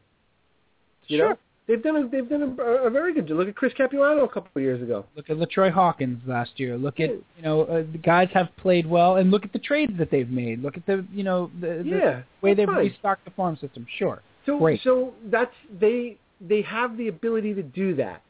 You Sure. know, they've done a they've done a, a very good job. Look at Chris Capuano a couple of years ago. Look at LaTroy Hawkins last year. Look at you know uh, the guys have played well, and look at the trades that they've made. Look at the you know the, the way they've fine. restocked the farm system. Sure, So Great. so that's they they have the ability to do that.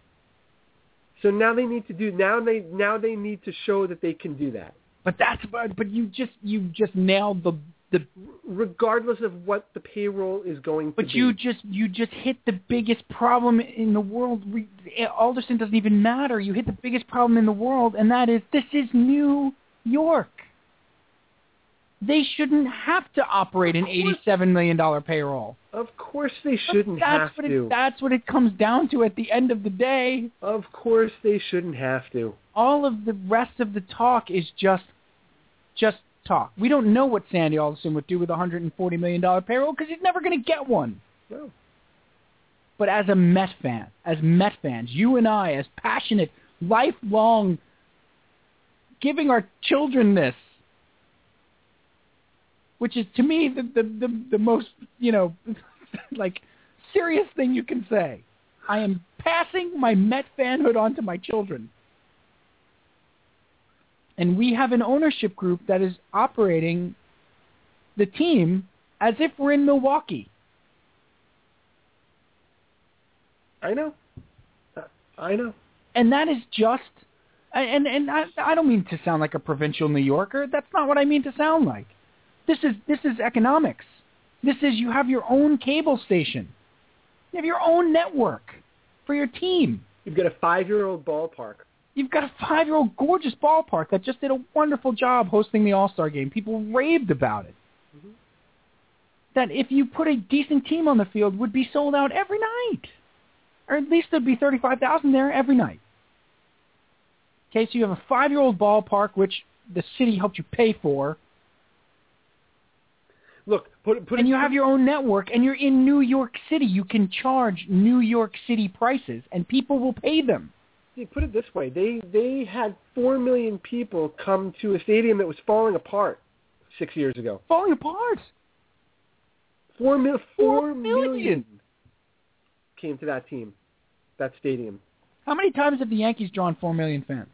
So now they need to do now they now they need to show that they can do that. but that's but but you just you just nailed the the regardless of what the payroll is going to But be. you just you just hit the biggest problem in the world. Alderson doesn't even matter. You hit the biggest problem in the world, and that is this is New York. They shouldn't have to operate an eighty-seven million dollar payroll. Of course they shouldn't have what to. It, that's what it comes down to at the end of the day. Of course they shouldn't have to. All of the rest of the talk is just just talk. We don't know what Sandy Alderson would do with a hundred and forty million dollar payroll because he's never going to get one. No. But as a Met fan, as Met fans, you and I, as passionate, lifelong, giving our children this, which is to me the the the, the most you know, [laughs] like serious thing you can say. I am passing my Met fanhood on to my children. And we have an ownership group that is operating the team as if we're in Milwaukee. I know. I know. and that is just and and I, I don't mean to sound like a provincial New Yorker. That's not what I mean to sound like. This is this is economics. This is you have your own cable station. You have your own network for your team. You've got a five-year-old ballpark. You've got a five-year-old gorgeous ballpark that just did a wonderful job hosting the All-Star game. People raved about it. Mm-hmm. That if you put a decent team on the field would be sold out every night. Or at least there'd be 35,000 there every night. Okay, so you have a five-year-old ballpark, which the city helped you pay for, Look, put put and it, you have your own network, and you're in New York City. You can charge New York City prices, and people will pay them. See, put it this way: they they had four million people come to a stadium that was falling apart six years ago. Falling apart. Four mil, Four four million. million came to that team, that stadium, How many times have the Yankees drawn four million fans?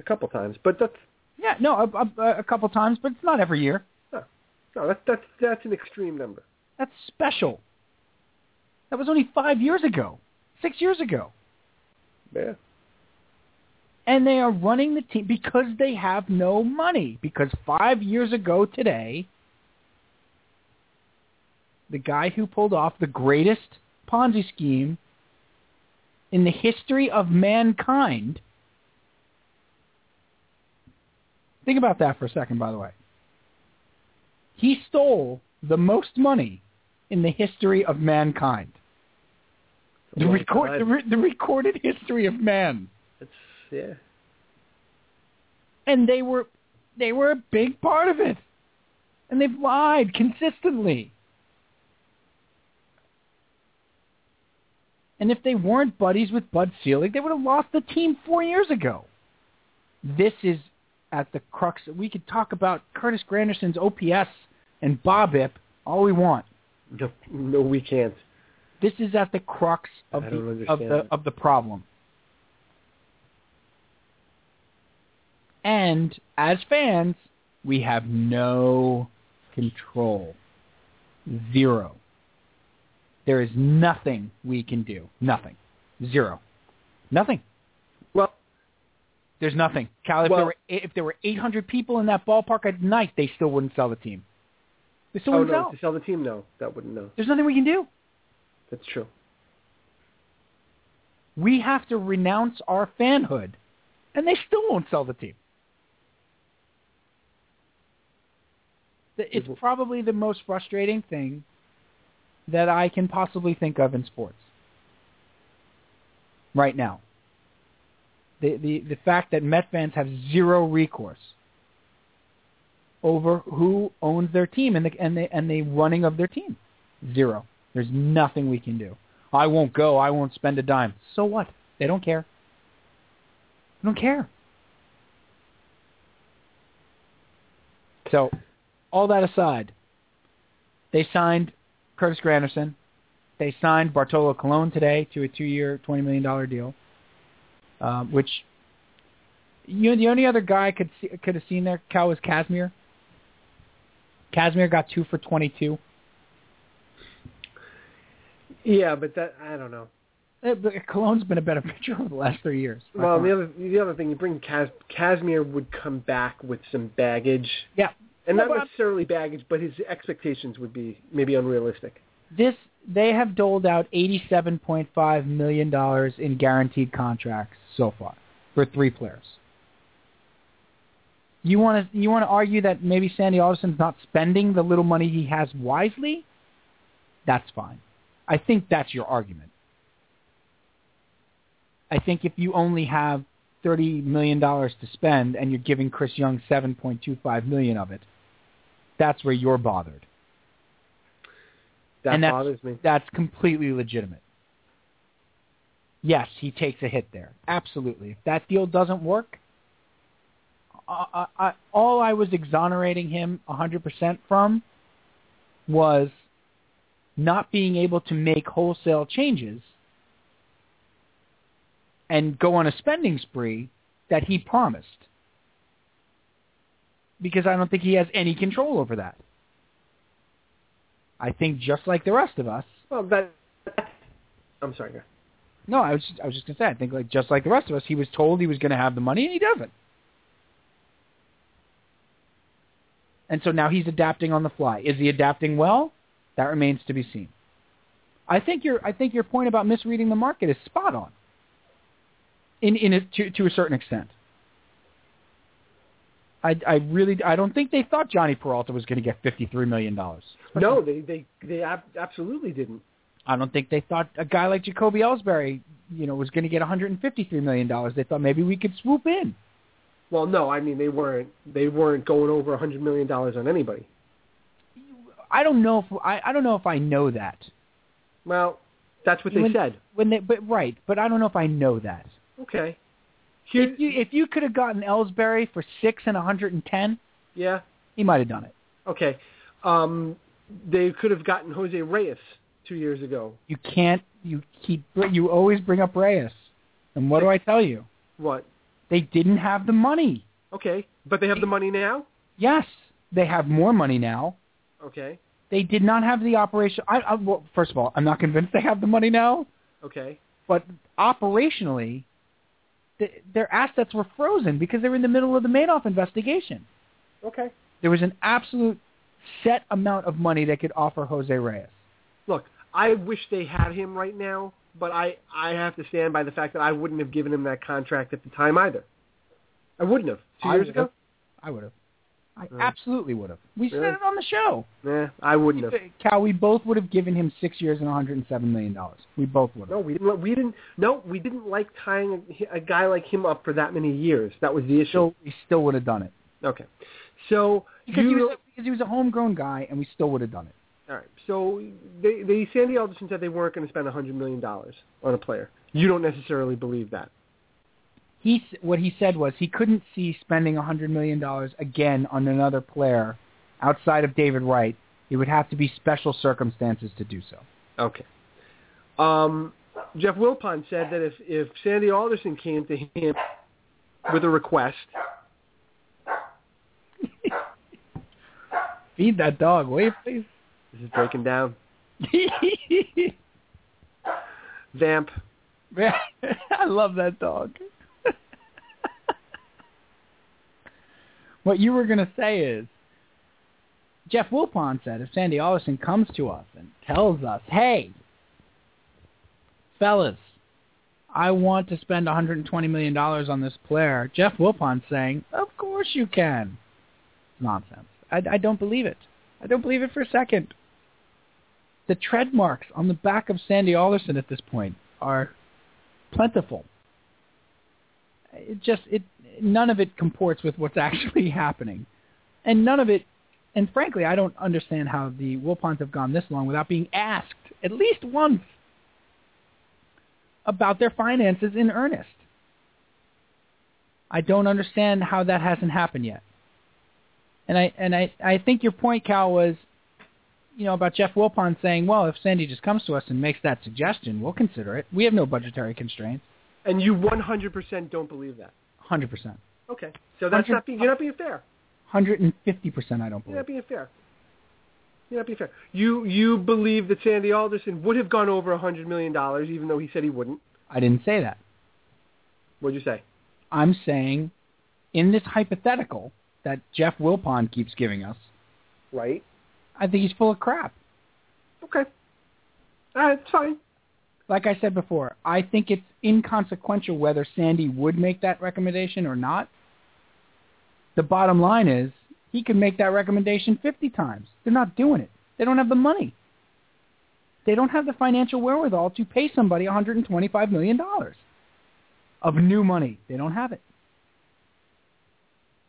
a couple times. But that's Yeah, no, a, a, a couple times, but it's not every year. no, that's that's that's an extreme number. That's special. That was only five years ago, six years ago. Yeah. And they are running the team because they have no money. Because five years ago today, the guy who pulled off the greatest Ponzi scheme in the history of mankind. Think about that for a second, by the way. He stole the most money in the history of mankind. The, record, the, re- the recorded history of man. It's yeah. And they were they were a big part of it. And they've lied consistently. And if they weren't buddies with Bud Selig, they would have lost the team four years ago. This is at the crux. We could talk about Curtis Granderson's OPS and BABIP all we want. No, no, we can't. This is at the crux of the of the of the problem. And as fans, we have no control. Zero. There is nothing we can do. Nothing. Zero. Nothing. Well, There's nothing. Cal, if Well- there were if there were 800 people in that ballpark at night, they still wouldn't sell the team. They still oh wouldn't no, sell. to sell the team, no, that wouldn't no. There's nothing we can do. That's true. We have to renounce our fanhood, and they still won't sell the team. It's Mhm. probably the most frustrating thing that I can possibly think of in sports right now. The, the, the fact that Met fans have zero recourse over who owns their team and the, and, the, and the running of their team. Zero. There's nothing we can do. I won't go. I won't spend a dime. So what? They don't care. They don't care. So, all that aside, they signed Curtis Granderson. They signed Bartolo Colon today to a two-year, $20 million deal, um, which you know, the only other guy I could see, could have seen there, Cal, was Kazmir. Kazmir got two for 22. Yeah, but that I don't know. Eh, but Colon's been a better [laughs] pitcher over the last three years. Well, the other the other thing, you bring Cas, Kazmir would come back with some baggage, yeah, and Well, not but- necessarily baggage, but his expectations would be maybe unrealistic. this they have doled out eighty-seven point five million dollars in guaranteed contracts so far for three players. You want to you want to argue that maybe Sandy Alderson's not spending the little money he has wisely? That's fine. I think that's your argument. I think if you only have thirty million dollars to spend and you're giving Chris Young seven point two five million of it, that's where you're bothered. That And that's- bothers me. That's completely legitimate. Yes, he takes a hit there. Absolutely. If that deal doesn't work, I, I, I, all I was exonerating him 100% from was not being able to make wholesale changes and go on a spending spree that he promised. Because I don't think he has any control over that. I think just like the rest of us, Well, that. I'm sorry. no, I was I was just gonna say I think like just like the rest of us, he was told he was gonna have the money and he doesn't. And so now he's adapting on the fly. Is he adapting well? That remains to be seen. I think your I think your point about misreading the market is spot on. In in a, to to a certain extent. I I really I don't think they thought Jhonny Peralta was going to get fifty three million dollars. No, they they they ab- absolutely didn't. I don't think they thought a guy like Jacoby Ellsbury, you know, was going to get 153 million dollars. They thought maybe we could swoop in. Well, no, I mean they weren't they weren't going over a hundred million dollars on anybody. I don't know if I, I don't know if I know that. Well, that's what they When- said. When they, but right, but I don't know if I know that. Okay. Here, If you if you could have gotten Ellsbury for six and 110, yeah. he might have done it. Okay. Um, they could have gotten Jose Reyes two years ago. You can't. You keep. You always bring up Reyes, and what do I tell you? What? They didn't have the money. Okay, but they have the money now. Yes, they have more money now. Okay. They did not have the operation. I, I well, first of all, I'm not convinced they have the money now. Okay. but operationally, th- their assets were frozen because they were in the middle of the Madoff investigation. Okay. There was an absolute set amount of money they could offer Jose Reyes. Look, I wish they had him right now, but I I have to stand by the fact that I wouldn't have given him that contract at the time either. I wouldn't have two I years ago. I would have. I Uh, absolutely would have. We really? said it on the show. Nah, I wouldn't have. Cal, we both would have given him six years and 107 million dollars. We both would have. No, we didn't. We didn't. No, we didn't like tying a, a guy like him up for that many years. That was the issue. We still would have done it okay, so because you, he was a, because he was a homegrown guy, and we still would have done it. all right. So they, they Sandy Alderson said they weren't going to spend a hundred million dollars on a player. You don't necessarily believe that. He what he said was he couldn't see spending a hundred million dollars again on another player outside of David Wright. It would have to be special circumstances to do so. Okay. Um, Jeff Wilpon said that if if Sandy Alderson came to him with a request, [laughs] Feed that dog, will you please? this is breaking down. [laughs] Vamp. [laughs] I love that dog. What you were going to say is, Jeff Wilpon said if Sandy Alderson comes to us and tells us, hey, fellas, I want to spend $120 million on this player, Jeff Wilpon's saying, of course you can. Nonsense. I, I don't believe it. I don't believe it for a second. The tread marks on the back of Sandy Alderson at this point are plentiful. It just it none of it comports with what's [laughs] actually happening, and none of it. And frankly, I don't understand how the Wilpons have gone this long without being asked at least once about their finances in earnest. I don't understand how that hasn't happened yet. And I and I, I think your point, Cal, was you know, about Jeff Wilpon saying, well, if Sandy just comes to us and makes that suggestion, we'll consider it. We have no budgetary constraints. And you 100% don't believe that. 100%. Okay. So that's not being, you're not being fair. 150% I don't You're believe. not being fair. You're not being fair. You you believe that Sandy Alderson would have gone over a hundred million dollars, even though he said he wouldn't. I didn't say that. What'd you say? I'm saying in this hypothetical that Jeff Wilpon keeps giving us, Right. I think he's full of crap. Okay. All right, it's fine. Like I said before, I think it's inconsequential whether Sandy would make that recommendation or not. The bottom line is he could make that recommendation 50 times. They're not doing it. They don't have the money. They don't have the financial wherewithal to pay somebody $125 million of new money. They don't have it.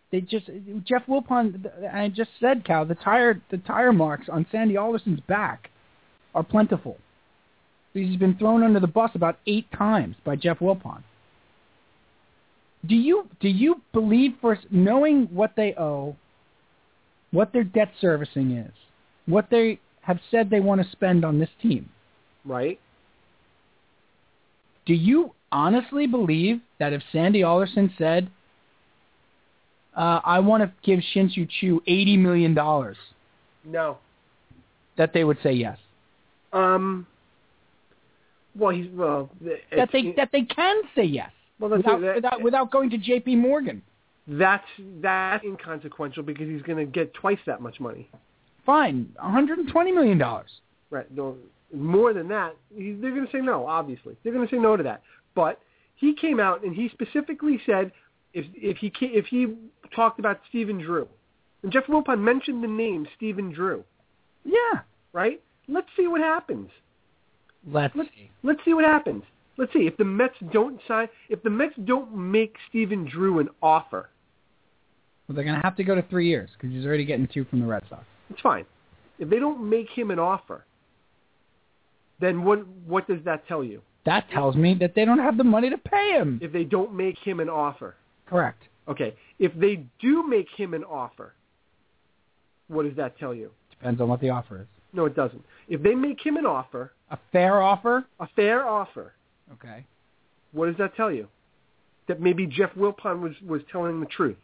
They just Jeff Wilpon. I just said, Cal, the tire the tire marks on Sandy Alderson's back are plentiful. He's been thrown under the bus about eight times by Jeff Wilpon. Do you do you believe for knowing what they owe, what their debt servicing is, what they have said they want to spend on this team? Right. Do you honestly believe that if Sandy Alderson said, uh, "I want to give Shin-Soo Choo eighty million dollars," No. that they would say yes? Um. Well, he's well. That they that they can say yes well, that's without, that, without without going to J.P. Morgan. that's that's inconsequential because he's going to get twice that much money. Fine, one hundred and twenty million dollars. Right. No, more than that, he, they're going to say no. Obviously, they're going to say no to that. But he came out and he specifically said if if he if he talked about Stephen Drew, and Jeff Wilpon mentioned the name Stephen Drew, Yeah. right? Let's see what happens. Let's Let's see. let's see what happens. Let's see if the Mets don't sign if the Mets don't make Stephen Drew an offer. Well, they're going to have to go to three years because he's already getting two from the Red Sox. It's fine. If they don't make him an offer, then what what does that tell you? That tells me that they don't have the money to pay him. If they don't make him an offer. Correct. Okay. If they do make him an offer, what does that tell you? Depends on what the offer is. No, it doesn't. If they make him an offer, A fair offer? a fair offer, Okay. what does that tell you? That maybe Jeff Wilpon was was telling the truth.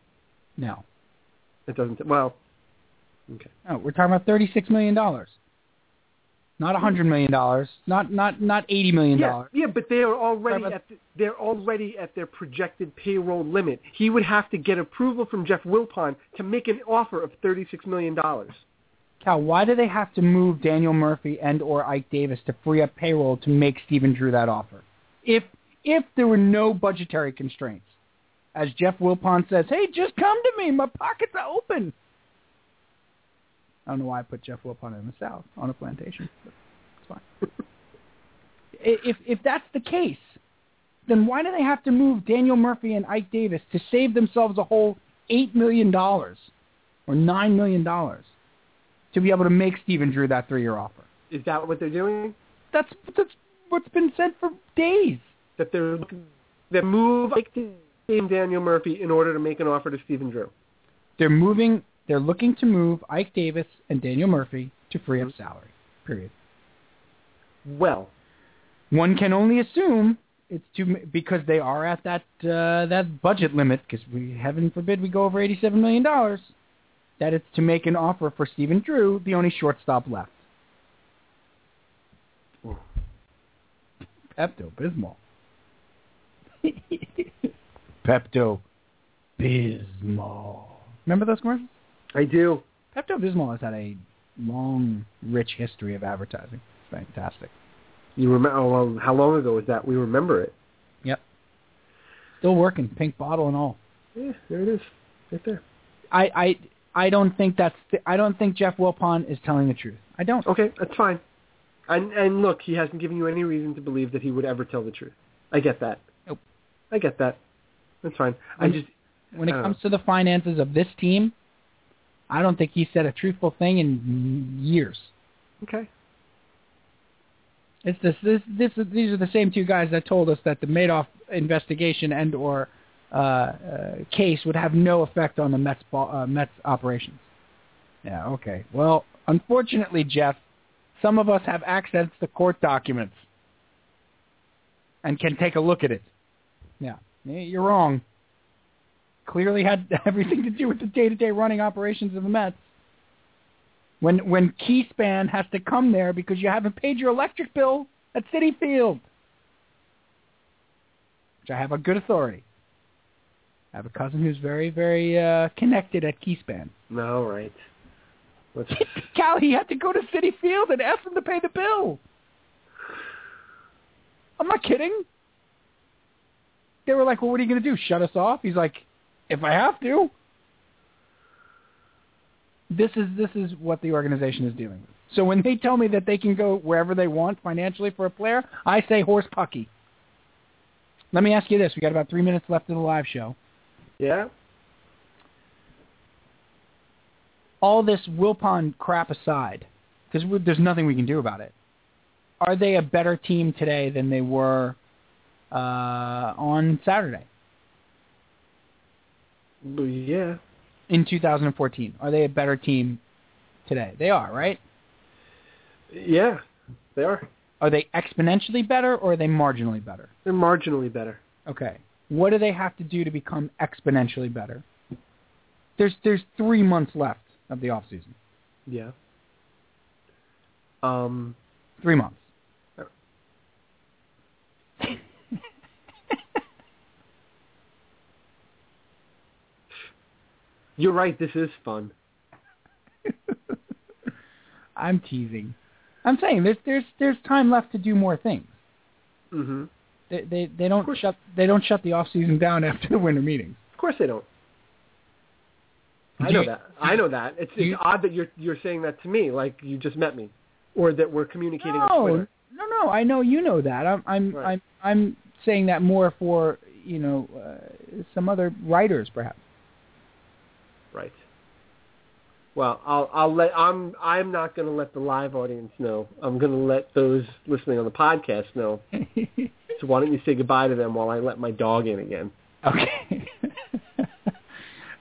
No. It doesn't. Well, okay. No, we're talking about thirty-six million dollars, not a hundred million dollars, not not not eighty million dollars. yeah, yeah, but they are already at the, they're already at their projected payroll limit. He would have to get approval from Jeff Wilpon to make an offer of thirty-six million dollars. Cal, why do they have to move Daniel Murphy and or Ike Davis to free up payroll to make Stephen Drew that offer? If if there were no budgetary constraints, as Jeff Wilpon says, hey, just come to me, my pockets are open. I don't know why I put Jeff Wilpon in the South on a plantation. It's fine. If if that's the case, then why do they have to move Daniel Murphy and Ike Davis to save themselves a whole eight million dollars or nine million dollars to be able to make Stephen Drew that three-year offer? Is that what they're doing? That's that's what's been said for days. That they're looking, that move Ike Davis and Daniel Murphy in order to make an offer to Stephen Drew. They're moving. They're looking to move Ike Davis and Daniel Murphy to free up salary. Period. Well, One can only assume it's to because they are at that uh, that budget limit. Because we, heaven forbid, we go over eighty-seven million dollars. That it's to make an offer for Stephen Drew, the only shortstop left. Pepto Bismol. [laughs] Pepto Bismol. Remember those commercials? I do. Pepto Bismol has had a long, rich history of advertising. It's fantastic. You remember? Oh, well, how long ago was that? We remember it. Yep. Still working, pink bottle and all. Yeah, there it is, right there. I I I don't think that's I don't think Jeff Wilpon is telling the truth. I don't. Okay, that's fine. And and look, he hasn't given you any reason to believe that he would ever tell the truth. I get that. Nope. I get that. That's fine. I just When it don't comes to the finances of this team, I don't think he said a truthful thing in years. okay. It's this, this, this, these are the same two guys that told us that the Madoff investigation and or uh, uh, case would have no effect on the Mets ball, uh, Mets operations. Yeah, okay. Well, unfortunately, Jeff, some of us have access to court documents and can take a look at it. Yeah, you're wrong. Clearly had [laughs] everything to do with the day-to-day running operations of the Mets. When when Keyspan has to come there because you haven't paid your electric bill at Citi Field, which I have a good authority. I have a cousin who's very very uh, connected at Keyspan. No, right. Let's, [laughs] Cal, he had to go to Citi Field and ask them to pay the bill. I'm not kidding. They were like, "Well, what are you going to do? Shut us off?" He's like, "If I have to." This is this is what the organization is doing. So when they tell me that they can go wherever they want financially for a player, I say horse pucky. Let me ask you this: We got about three minutes left of the live show. Yeah. all this Wilpon crap aside, because there's nothing we can do about it, are they a better team today than they were uh, on Saturday Yeah. in 2014? Are they a better team today? They are, right? Yeah. They are. Are they exponentially better or are they marginally better? They're marginally better. Okay. What do they have to do to become exponentially better? There's there's three months left of the off season. Yeah. Um. Three months. [laughs] You're right. This is fun. [laughs] I'm teasing. I'm saying there's there's there's time left to do more things. hmm They they, they don't shut they don't shut the off season down [laughs] after the winter meetings. Of course they don't. I know that. I know that. It's, it's odd that you're you're saying that to me, like you just met me, or that we're communicating on No, Twitter. no, no. I know you know that. I'm I'm Right. I'm I'm saying that more for you know uh, some other writers perhaps. Right. Well, I'll I'll let I'm I'm not going to let the live audience know. I'm going to let those listening on the podcast know. [laughs] so why don't you say goodbye to them while I let my dog in again? Okay. [laughs]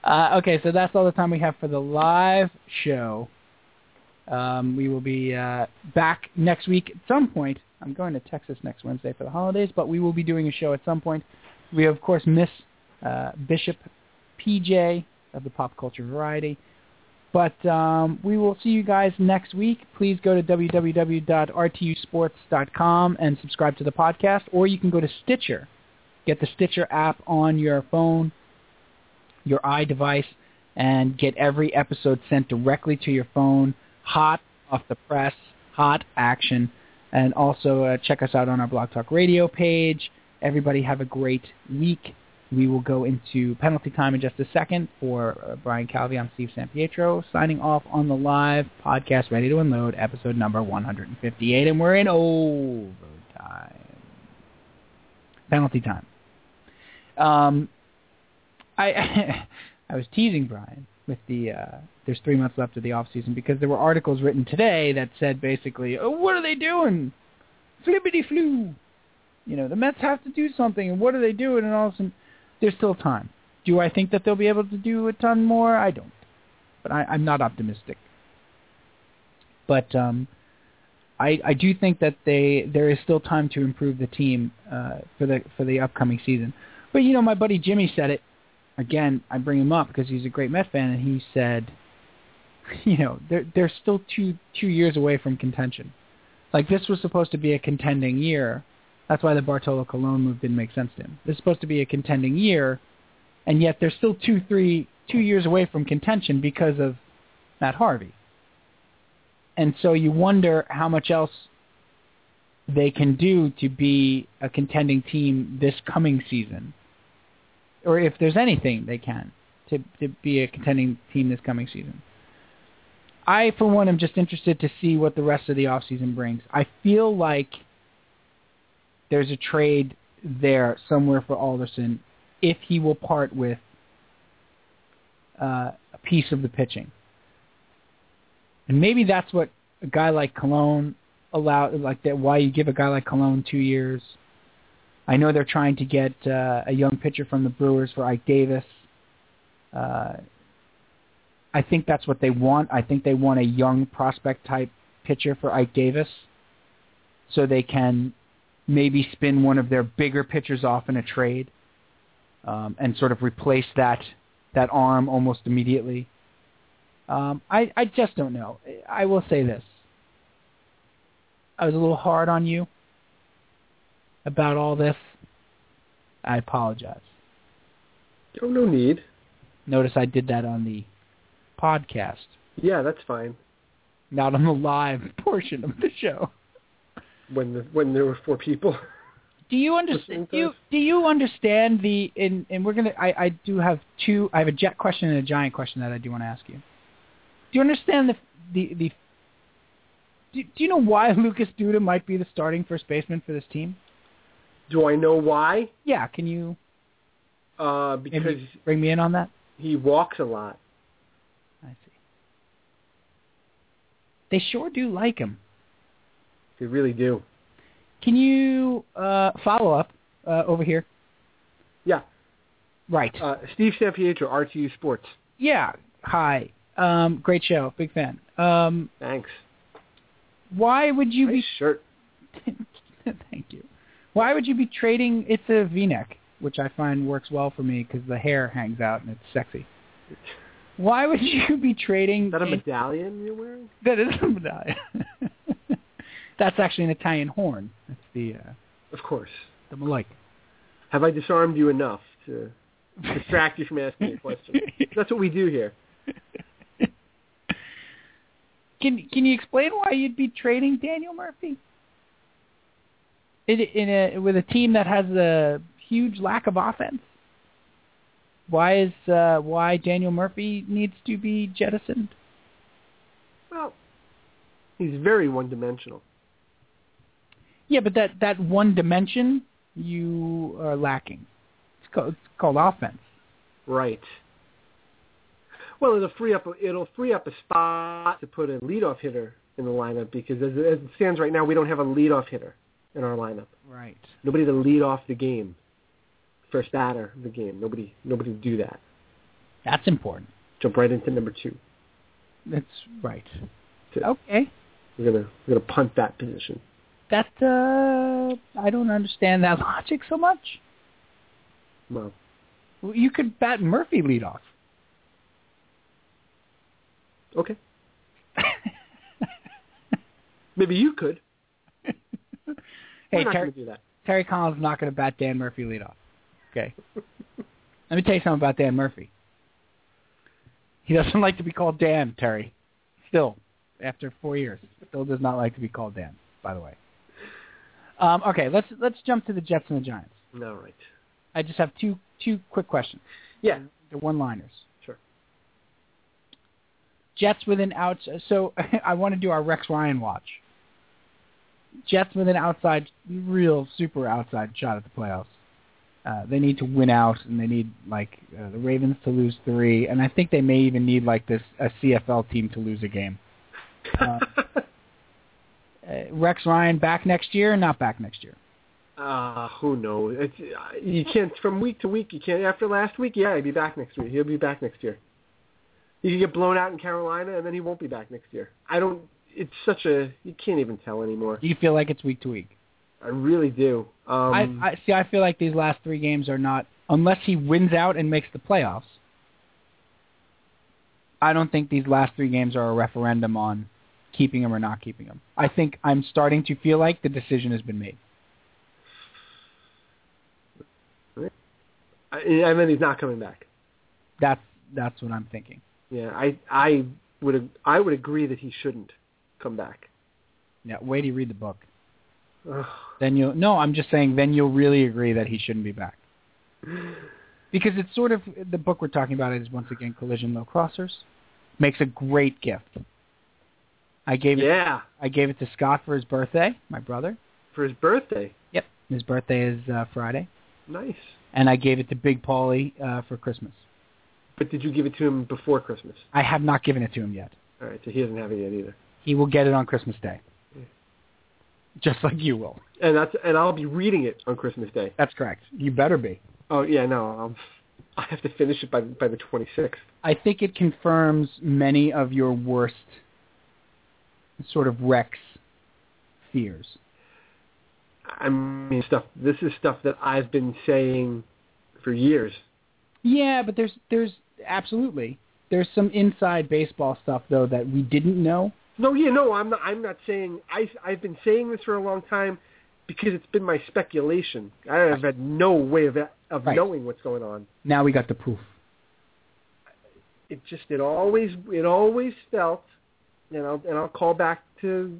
uh, okay, so that's all the time we have for the live show. Um, we will be uh, back next week at some point. I'm going to Texas next Wednesday for the holidays, but we will be doing a show at some point. We of course miss uh, Bishop PJ of the Pop Culture Variety. But um, we will see you guys next week. Please go to www.rtusports.com and subscribe to the podcast, or you can go to Stitcher. Get the Stitcher app on your phone, your iDevice, and get every episode sent directly to your phone, hot off the press, hot action. And also uh, check us out on our Blog Talk Radio page. Everybody have a great week, We will go into penalty time in just a second for uh, Brian Calvi. I'm Steve San Pietro, signing off on the live podcast, ready to unload, episode number 158, and we're in overtime. Penalty time. Um, I [laughs] I was teasing Brian with the uh, there's three months left of the off season because there were articles written today that said basically, oh, what are they doing? Flippity flu. You know, the Mets have to do something, and what are they doing? And all of a sudden, there's still time. Do I think that they'll be able to do a ton more? I don't, but I, I'm not optimistic. But um, I, I do think that they there is still time to improve the team uh, for the for the upcoming season. But you know, my buddy Jimmy said it again. I bring him up because he's a great Met fan, and he said, [laughs] you know, they're they're still two two years away from contention. Like this was supposed to be a contending year. That's why the Bartolo Colon move didn't make sense to him. This is supposed to be a contending year, and yet they're still two three two years away from contention because of Matt Harvey. And so you wonder how much else they can do to be a contending team this coming season, or if there's anything they can to to be a contending team this coming season. I, for one, am just interested to see what the rest of the offseason brings. I feel like there's a trade there somewhere for Alderson if he will part with uh, a piece of the pitching. And maybe that's what a guy like Colon allow like that why you give a guy like Colon two years. I know they're trying to get uh, a young pitcher from the Brewers for Ike Davis. Uh, I think that's what they want. I think they want a young prospect type pitcher for Ike Davis so they can maybe spin one of their bigger pitchers off in a trade um, and sort of replace that that arm almost immediately. Um, I, I just don't know. I will say this. I was a little hard on you about all this. I apologize. Oh, no need. Notice I did that on the podcast. Yeah, that's fine. Not on the live [laughs] portion of the show. When the, when there were four people. Do you understand? Do you, do you understand the? And and we're gonna. I I do have two. I have a jet question and a giant question that I do want to ask you. Do you understand the the the? Do, do you know why [laughs] Lucas Duda might be the starting first baseman for this team? Do I know why? Yeah. Can you? Uh, because bring me in on that. He walks a lot. I see. They sure do like him. They really do. Can you uh, follow up uh, over here? Yeah. Right. Uh, Steve San Pietro, RTU Sports. Yeah. Hi. Um, great show. Big fan. Um, Thanks. Why would you nice be shirt? [laughs] Thank you. Why would you be trading? It's a V-neck, which I find works well for me because the hair hangs out and it's sexy. Why would you be trading? Is that a medallion you're wearing? That is a medallion. [laughs] That's actually an Italian horn. That's the uh, Of course. the Malika. Have I disarmed you enough to [laughs] distract you from asking a question? That's what we do here. [laughs] Can Can you explain why you'd be trading Daniel Murphy? In, in a with a team that has a huge lack of offense. Why is uh, why Daniel Murphy needs to be jettisoned? Well, he's very one-dimensional. Yeah, but that that one dimension you are lacking. It's called it's called offense. Right. Well, it'll free up it'll free up a spot to put a leadoff hitter in the lineup because as, as it stands right now, we don't have a leadoff hitter in our lineup. Right. Nobody to lead off the game, first batter of the game. Nobody nobody to do that. That's important. Jump right into number two. That's right. So Okay. We're gonna we're gonna punt that position. That uh, I don't understand that [laughs] logic so much. Well, Well, You could bat Murphy lead off. okay. [laughs] Maybe you could. hey, We're not Ter- gonna do that. Terry Collins is not going to bat Dan Murphy lead off. Okay. [laughs] Let me tell you something about Dan Murphy. He doesn't like to be called Dan, Terry. Still, after four years, still does not like to be called Dan. By the way. Um, okay, let's let's jump to the Jets and the Giants. All right. I just have two two quick questions. Yeah. They're one-liners. Sure. Jets with an out. So [laughs] I want to do our Rex Ryan watch. Jets with an outside, real super outside shot at the playoffs. Uh, they need to win out, and they need like uh, the Ravens to lose three, and I think they may even need like this a CFL team to lose a game. Uh, [laughs] Rex Ryan back next year, not back next year. Uh, who knows? It's, uh, you can't from week to week. You can't. After last week, yeah, he'll be back next week. He'll be back next year. He could get blown out in Carolina, and then he won't be back next year. I don't. It's such a. You can't even tell anymore. Do you feel like it's week to week? I really do. Um, I, I see. I feel like these last three games are not unless he wins out and makes the playoffs. I don't think these last three games are a referendum on keeping him or not keeping him. I think I'm starting to feel like the decision has been made. I, and then he's not coming back. That's that's what I'm thinking. Yeah, I I would I would agree that he shouldn't come back. Yeah, wait you read the book. Ugh. Then you'll no. I'm just saying. Then you'll really agree that he shouldn't be back. Because it's sort of the book we're talking about is once again Collision Low Crossers. Makes a great gift. I gave it. Yeah, I gave it to Scott for his birthday, my brother. for his birthday. Yep. His birthday is uh, Friday, Nice. and I gave it to Big Paulie uh, for Christmas. But did you give it to him before Christmas? I have not given it to him yet. All right, so he doesn't have it yet either. He will get it on Christmas Day, just like you will. And that's and I'll be reading it on Christmas Day. That's correct. You better be. Oh yeah, no, I'll I have to finish it by by the 26th. I think it confirms many of your worst sort of Rex fears. I mean, stuff. This is stuff that I've been saying for years. Yeah, but there's there's absolutely there's some inside baseball stuff though that we didn't know. No, yeah, no, I'm not. I'm not saying. I I've been saying this for a long time because it's been my speculation. I have had no way of of Right. knowing what's going on. Now we got the proof. It just it always it always felt, and I'll and I'll call back to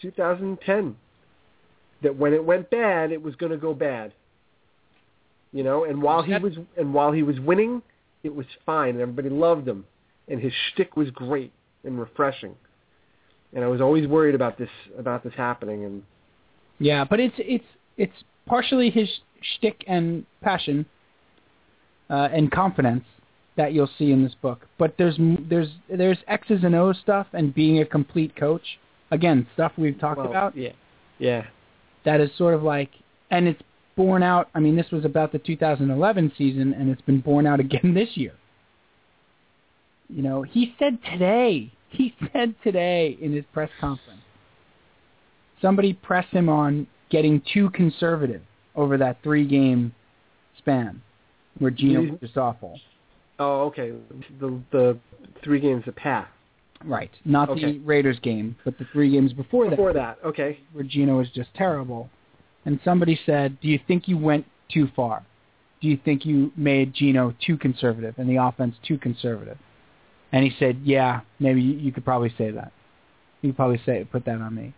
2010 that when it went bad, it was going to go bad. You know, and while he was and while he was winning, it was fine, and everybody loved him, and his shtick was great and refreshing. And I was always worried about this about this happening, and Yeah, but it's it's it's partially his shtick and passion uh, and confidence that you'll see in this book. But there's there's there's X's and O's stuff and being a complete coach. Again, stuff we've talked well, about. yeah, yeah, That is sort of like, and it's borne out. I mean, this was about the 2011 season, and it's been borne out again this year. You know, he said today. He [laughs] said today in his press conference. Somebody pressed him on getting too conservative over that three-game span, where Gino was just awful. Oh, okay. The the three games that passed Right, not Okay. the Raiders game, but the three games before that. before that. Okay, where Gino was just terrible. And somebody said, "Do you think you went too far? Do you think you made Gino too conservative and the offense too conservative?" And he said, "Yeah, maybe you, you could probably say that. You could probably say put that on me."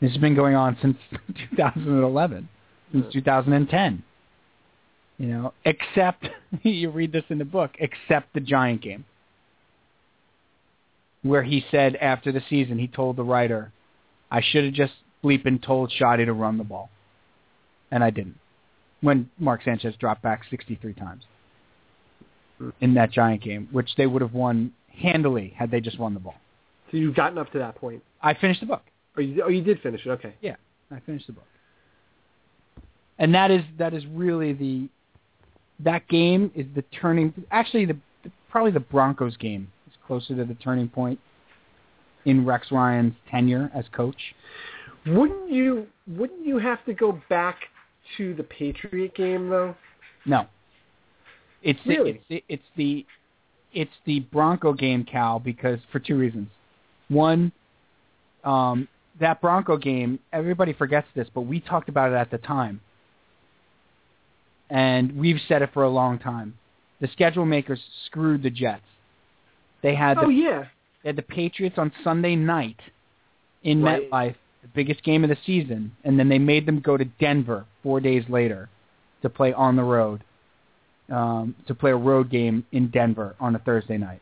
This has been going on since [laughs] 2011, since 2010. You know, except [laughs] you read this in the book, except the Giant game, where he said after the season, he told the writer, I should have just bleeping told Schotty to run the ball. And I didn't. When Mark Sanchez dropped back 63 times in that Giant game, which they would have won handily had they just won the ball. so you've gotten up to that point. I finished the book. Oh, you, oh, you did finish it. Okay. Yeah, I finished the book. And that is that is really the that game is the turning. Actually, the, the probably the Broncos game is closer to the turning point in Rex Ryan's tenure as coach. Wouldn't you wouldn't you have to go back to the Patriot game though? No. It's Really? the, it's the, it's the it's the Bronco game, Cal, because for two reasons. One, um, that Bronco game, everybody forgets this, but we talked about it at the time, and we've said it for a long time. The schedule makers screwed the Jets. They had the, Oh yeah. they had the Patriots on Sunday night in Right. MetLife, the biggest game of the season, and then they made them go to Denver four days later to play on the road, um, to play a road game in Denver on a Thursday night.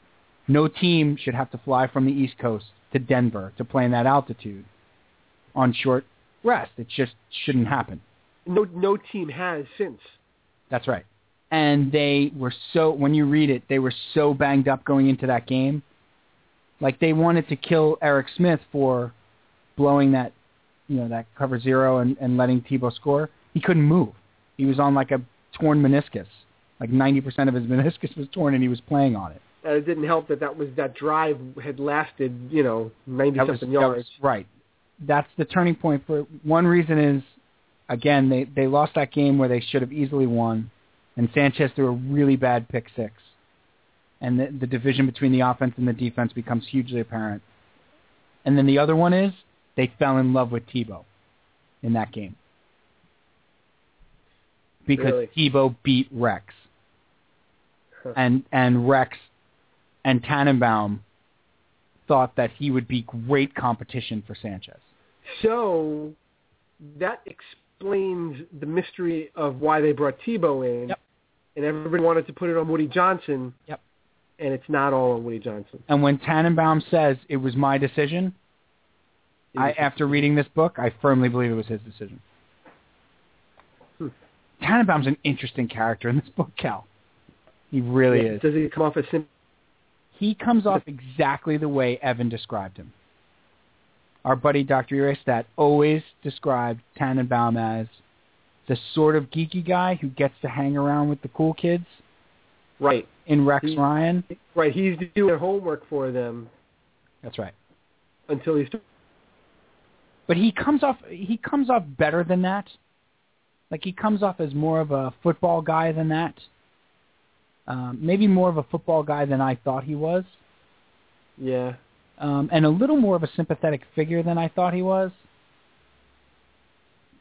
No team should have to fly from the East Coast to Denver to play in that altitude on short rest. It just shouldn't happen. No, no team has since. That's right. And they were so, when you read it, they were so banged up going into that game. Like they wanted to kill Eric Smith for blowing that, you know, that cover zero and, and letting Tebow score. He couldn't move. He was on like a torn meniscus. Like 90% of his [laughs] meniscus was torn and he was playing on it. Uh, it didn't help that that was that drive had lasted, you know, ninety That was- something that yards. right. That's the turning point for one reason is again they they lost that game where they should have easily won, and Sanchez threw a really bad pick six, and the, the division between the offense and the defense becomes hugely apparent. And then the other one is they fell in love with Tebow in that game because Really? Tebow beat Rex, Huh. and and Rex and Tannenbaum thought that he would be great competition for Sanchez. So that explains the mystery of why they brought Tebow in. Yep. And everybody wanted to put it on Woody Johnson. Yep. And it's not all on Woody Johnson. And when Tannenbaum says it was my decision, It I after reading this book, I firmly believe it was his decision. Hmm. Tannenbaum's an interesting character in this book, Cal. He really Yeah, is. Does he come off as sim- He comes off exactly the way Evan described him. Our buddy Dr. Urestat always described Tannenbaum as the sort of geeky guy who gets to hang around with the cool kids right? in Rex He- Ryan. Right. He's doing their homework for them That's right. until he's. But he comes off he comes off better than that. Like he comes off as more of a football guy than that. Um, maybe more of a football guy than I thought he was, Yeah. Um, and a little more of a sympathetic figure than I thought he was.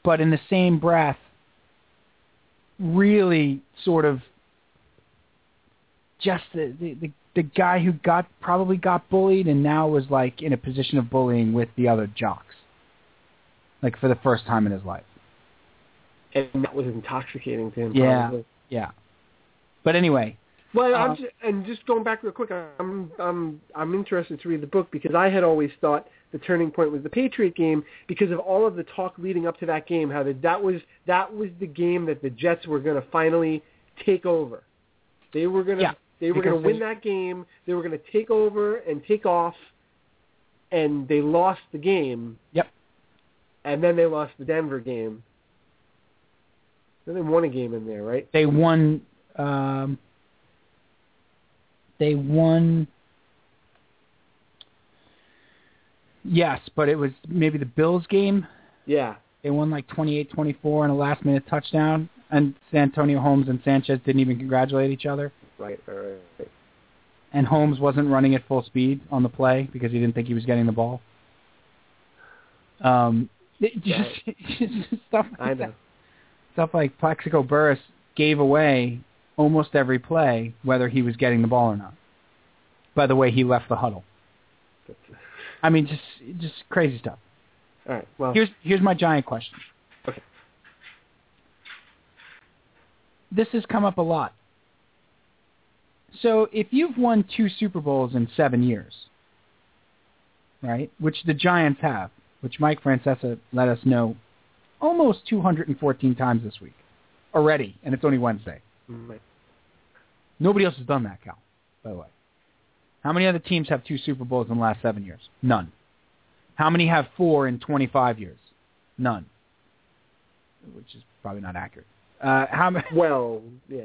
But in the same breath, really sort of just the, the the the guy who got probably got bullied and now was like in a position of bullying with the other jocks, like for the first time in his life. And that was intoxicating to him. Yeah. Probably. Yeah. But anyway, Well, Uh, I'm just, and just going back real quick, I'm I'm I'm interested to read the book because I had always thought the turning point was the Patriot game because of all of the talk leading up to that game. How that that was that was the game that the Jets were going to finally take over. They were going to Yeah, they were going to win that game. They were going to take over and take off, and they lost the game. Yep. And then they lost the Denver game. Then they won a game in there, right? they won. Um, they won. Yes, but it was maybe the Bills game. Yeah. They won like 28-24 on a last-minute touchdown, and Santonio Holmes and Sanchez didn't even congratulate each other. Right. Right. right, right. And Holmes wasn't running at full speed on the play because he didn't think he was getting the ball. Um, it just, [laughs] just stuff like I that. know. stuff like Plaxico Burress gave away almost every play, whether he was getting the ball or not. By the way, he left the huddle. I mean, just just crazy stuff. All right. Well, Here's here's my giant question. Okay. This has come up a lot. So if you've won two Super Bowls in seven years, right, which the Giants have, which Mike Francesa let us know almost 214 times this week already, and it's only Wednesday. Right. Nobody else has done that, Cal, by the way. How many other teams have two Super Bowls in the last seven years? None. How many have four in 25 years? None. Which is probably not accurate. Uh, how many? [laughs] well, yeah.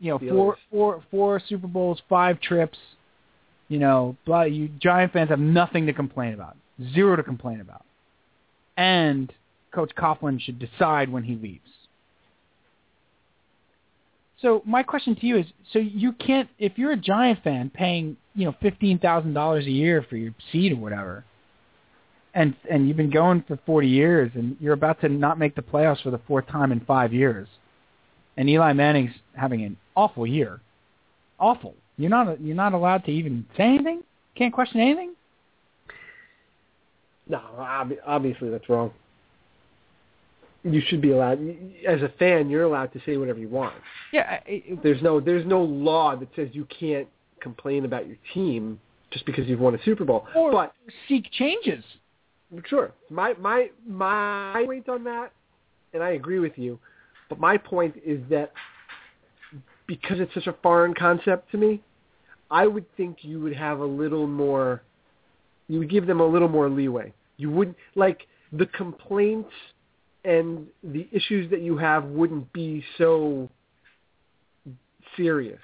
You know, The four, others. four, four Super Bowls, five trips. You know, blah, you Giant fans have nothing to complain about. Zero to complain about. And Coach Coughlin should decide when he leaves. So my question to you is: so you can't, if you're a Giant fan paying, you know, fifteen thousand dollars a year for your seat or whatever, and and you've been going for forty years, and you're about to not make the playoffs for the fourth time in five years, and Eli Manning's having an awful year, awful. You're not you're not allowed to even say anything. Can't question anything. No, ob- obviously that's wrong. You should be allowed. As a fan, you're allowed to say whatever you want. Yeah, it, There's no there's no law that says you can't complain about your team just because you've won a Super Bowl. or but seek changes. Sure. My my my point on that, and I agree with you, but my point is that because it's such a foreign concept to me, I would think you would have a little more. You would give them a little more leeway. You wouldn't like the complaints and the issues that you have wouldn't be so serious.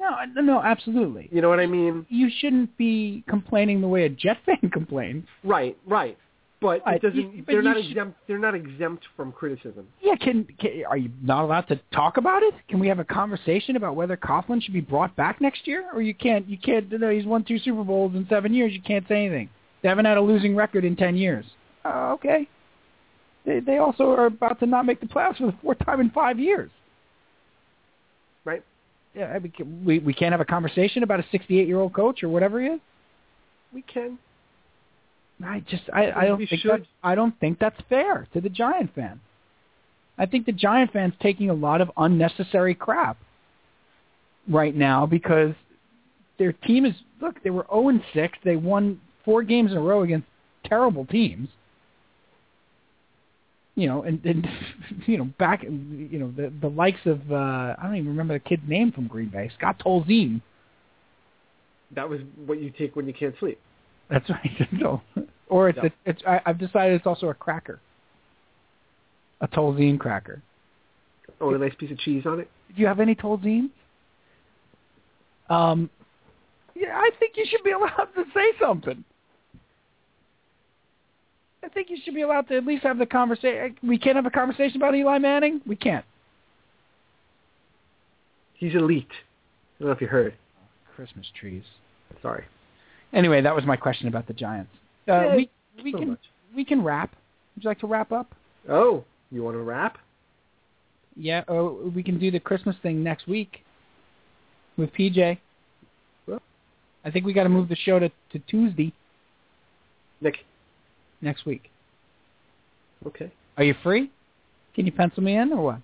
No, no, absolutely. You know what I mean? You shouldn't be complaining the way a Jet [laughs] fan complains. Right, right. But it doesn't. you- but they're not should- exempt. They're not exempt from criticism. Yeah, can, can are you not allowed to talk about it? Can we have a conversation about whether Coughlin should be brought back next year, or you can't? You can't. You know, he's won two Super Bowls in seven years. You can't say anything. They haven't had a losing record in ten years. Uh, okay. They they also are about to not make the playoffs for the fourth time in five years. Right. Yeah, we can- we we can't have a conversation about a 68 year old coach or whatever he is. We can. I just I, I don't We think should. that, I don't think that's fair to the Giant fan. I think the Giant fan's taking a lot of unnecessary crap right now because their team is look, they were 0 and 6. They won four games in a row against terrible teams. You know, and, and [laughs] you know, back you know, the the likes of uh I don't even remember the kid's name from Green Bay, Scott Tolzien. That was what you take when you can't sleep. That's right. [laughs] No. Or it's a, it's I, I've decided it's also a cracker. A Tolzien cracker. Oh, a nice piece of cheese on it. Do you have any Tolzien? Um, yeah, I think you should be allowed to say something. I think you should be allowed to at least have the conversation. We can't have a conversation about Eli Manning. We can't. He's elite. I don't know if you heard. Christmas trees. Sorry. Anyway, that was my question about the Giants. Uh, Yeah, we we so can much. we can wrap. Would you like to wrap up? Oh, you want to wrap? Yeah, oh, we can do the Christmas thing next week with PJ. Well. I think we got to move the show to, to Tuesday Nick. Next week. Okay. Are you free? Can you pencil me in or what?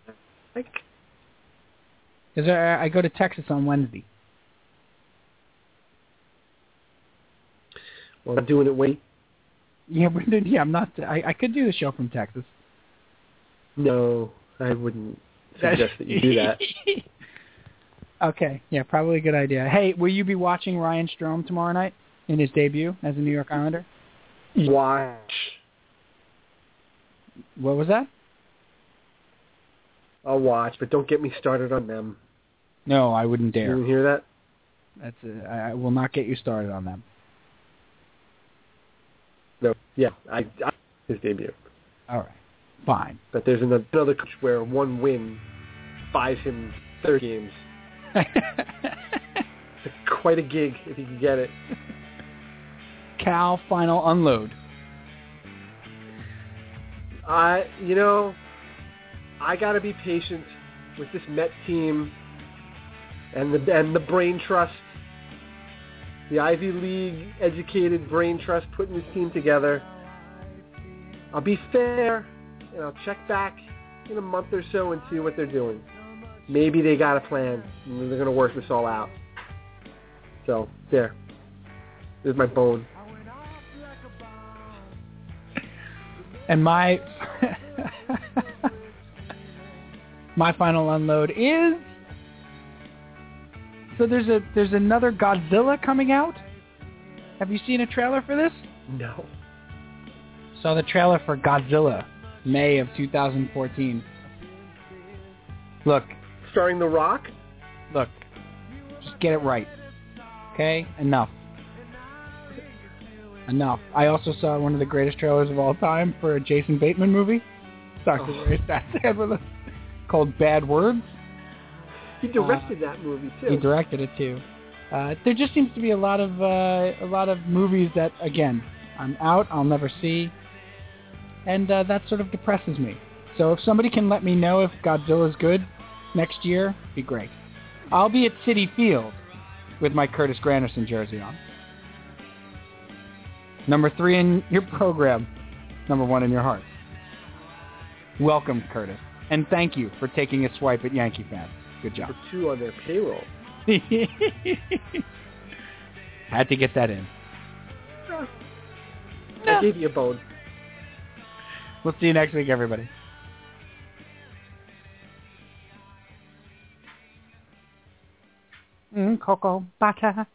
Like, Because I, uh, I go to Texas on Wednesday. well, I'm doing it way. Yeah, [laughs] we're doing, yeah. I'm not. I, I could do the show from Texas. No, I wouldn't suggest that you do that. [laughs] okay. Yeah, probably a good idea. Hey, will you be watching Ryan Strome tomorrow night in his debut as a New York Islander? Watch. What was that? I'll watch, but don't get me started on them. No, I wouldn't You dare. didn't hear that? That's. A, I I will not get you started on them. No. Yeah, I, I his debut. All right. Fine. But there's another, another coach where one win buys him 30 games. [laughs] Quite a gig if he can get it. Final unload. I, you know, I got to be patient with this Met team and the and the brain trust, the Ivy League educated brain trust putting this team together. I'll be fair and I'll check back in a month or so and see what they're doing. Maybe they got a plan they're to work this all out. So there, there's my bone. And my [laughs] my final unload is so there's a there's another Godzilla coming out. Have you seen a trailer for this? No. Saw the trailer for Godzilla, May of 2014. Look, Starring The Rock. look, just get it right. Okay, enough. Enough. I also saw one of the greatest trailers of all time for a Jason Bateman movie. Starts Oh. sad with us, [laughs] called Bad Words. He directed that movie too. He directed it too. Uh, there just seems to be a lot of uh, a lot of movies that again I'm out, I'll never see, and uh, that sort of depresses me. So if somebody can let me know if Godzilla's good next year, be great. I'll be at Citi Field with my Curtis Granderson jersey on. Number three in your program, number one in your heart. Welcome, Curtis. And thank you for taking a swipe at Yankee fans. Good job. For two on their payroll. [laughs] Had to get that in. I gave you a bone. We'll see you next week, everybody. Mm, cocoa butter.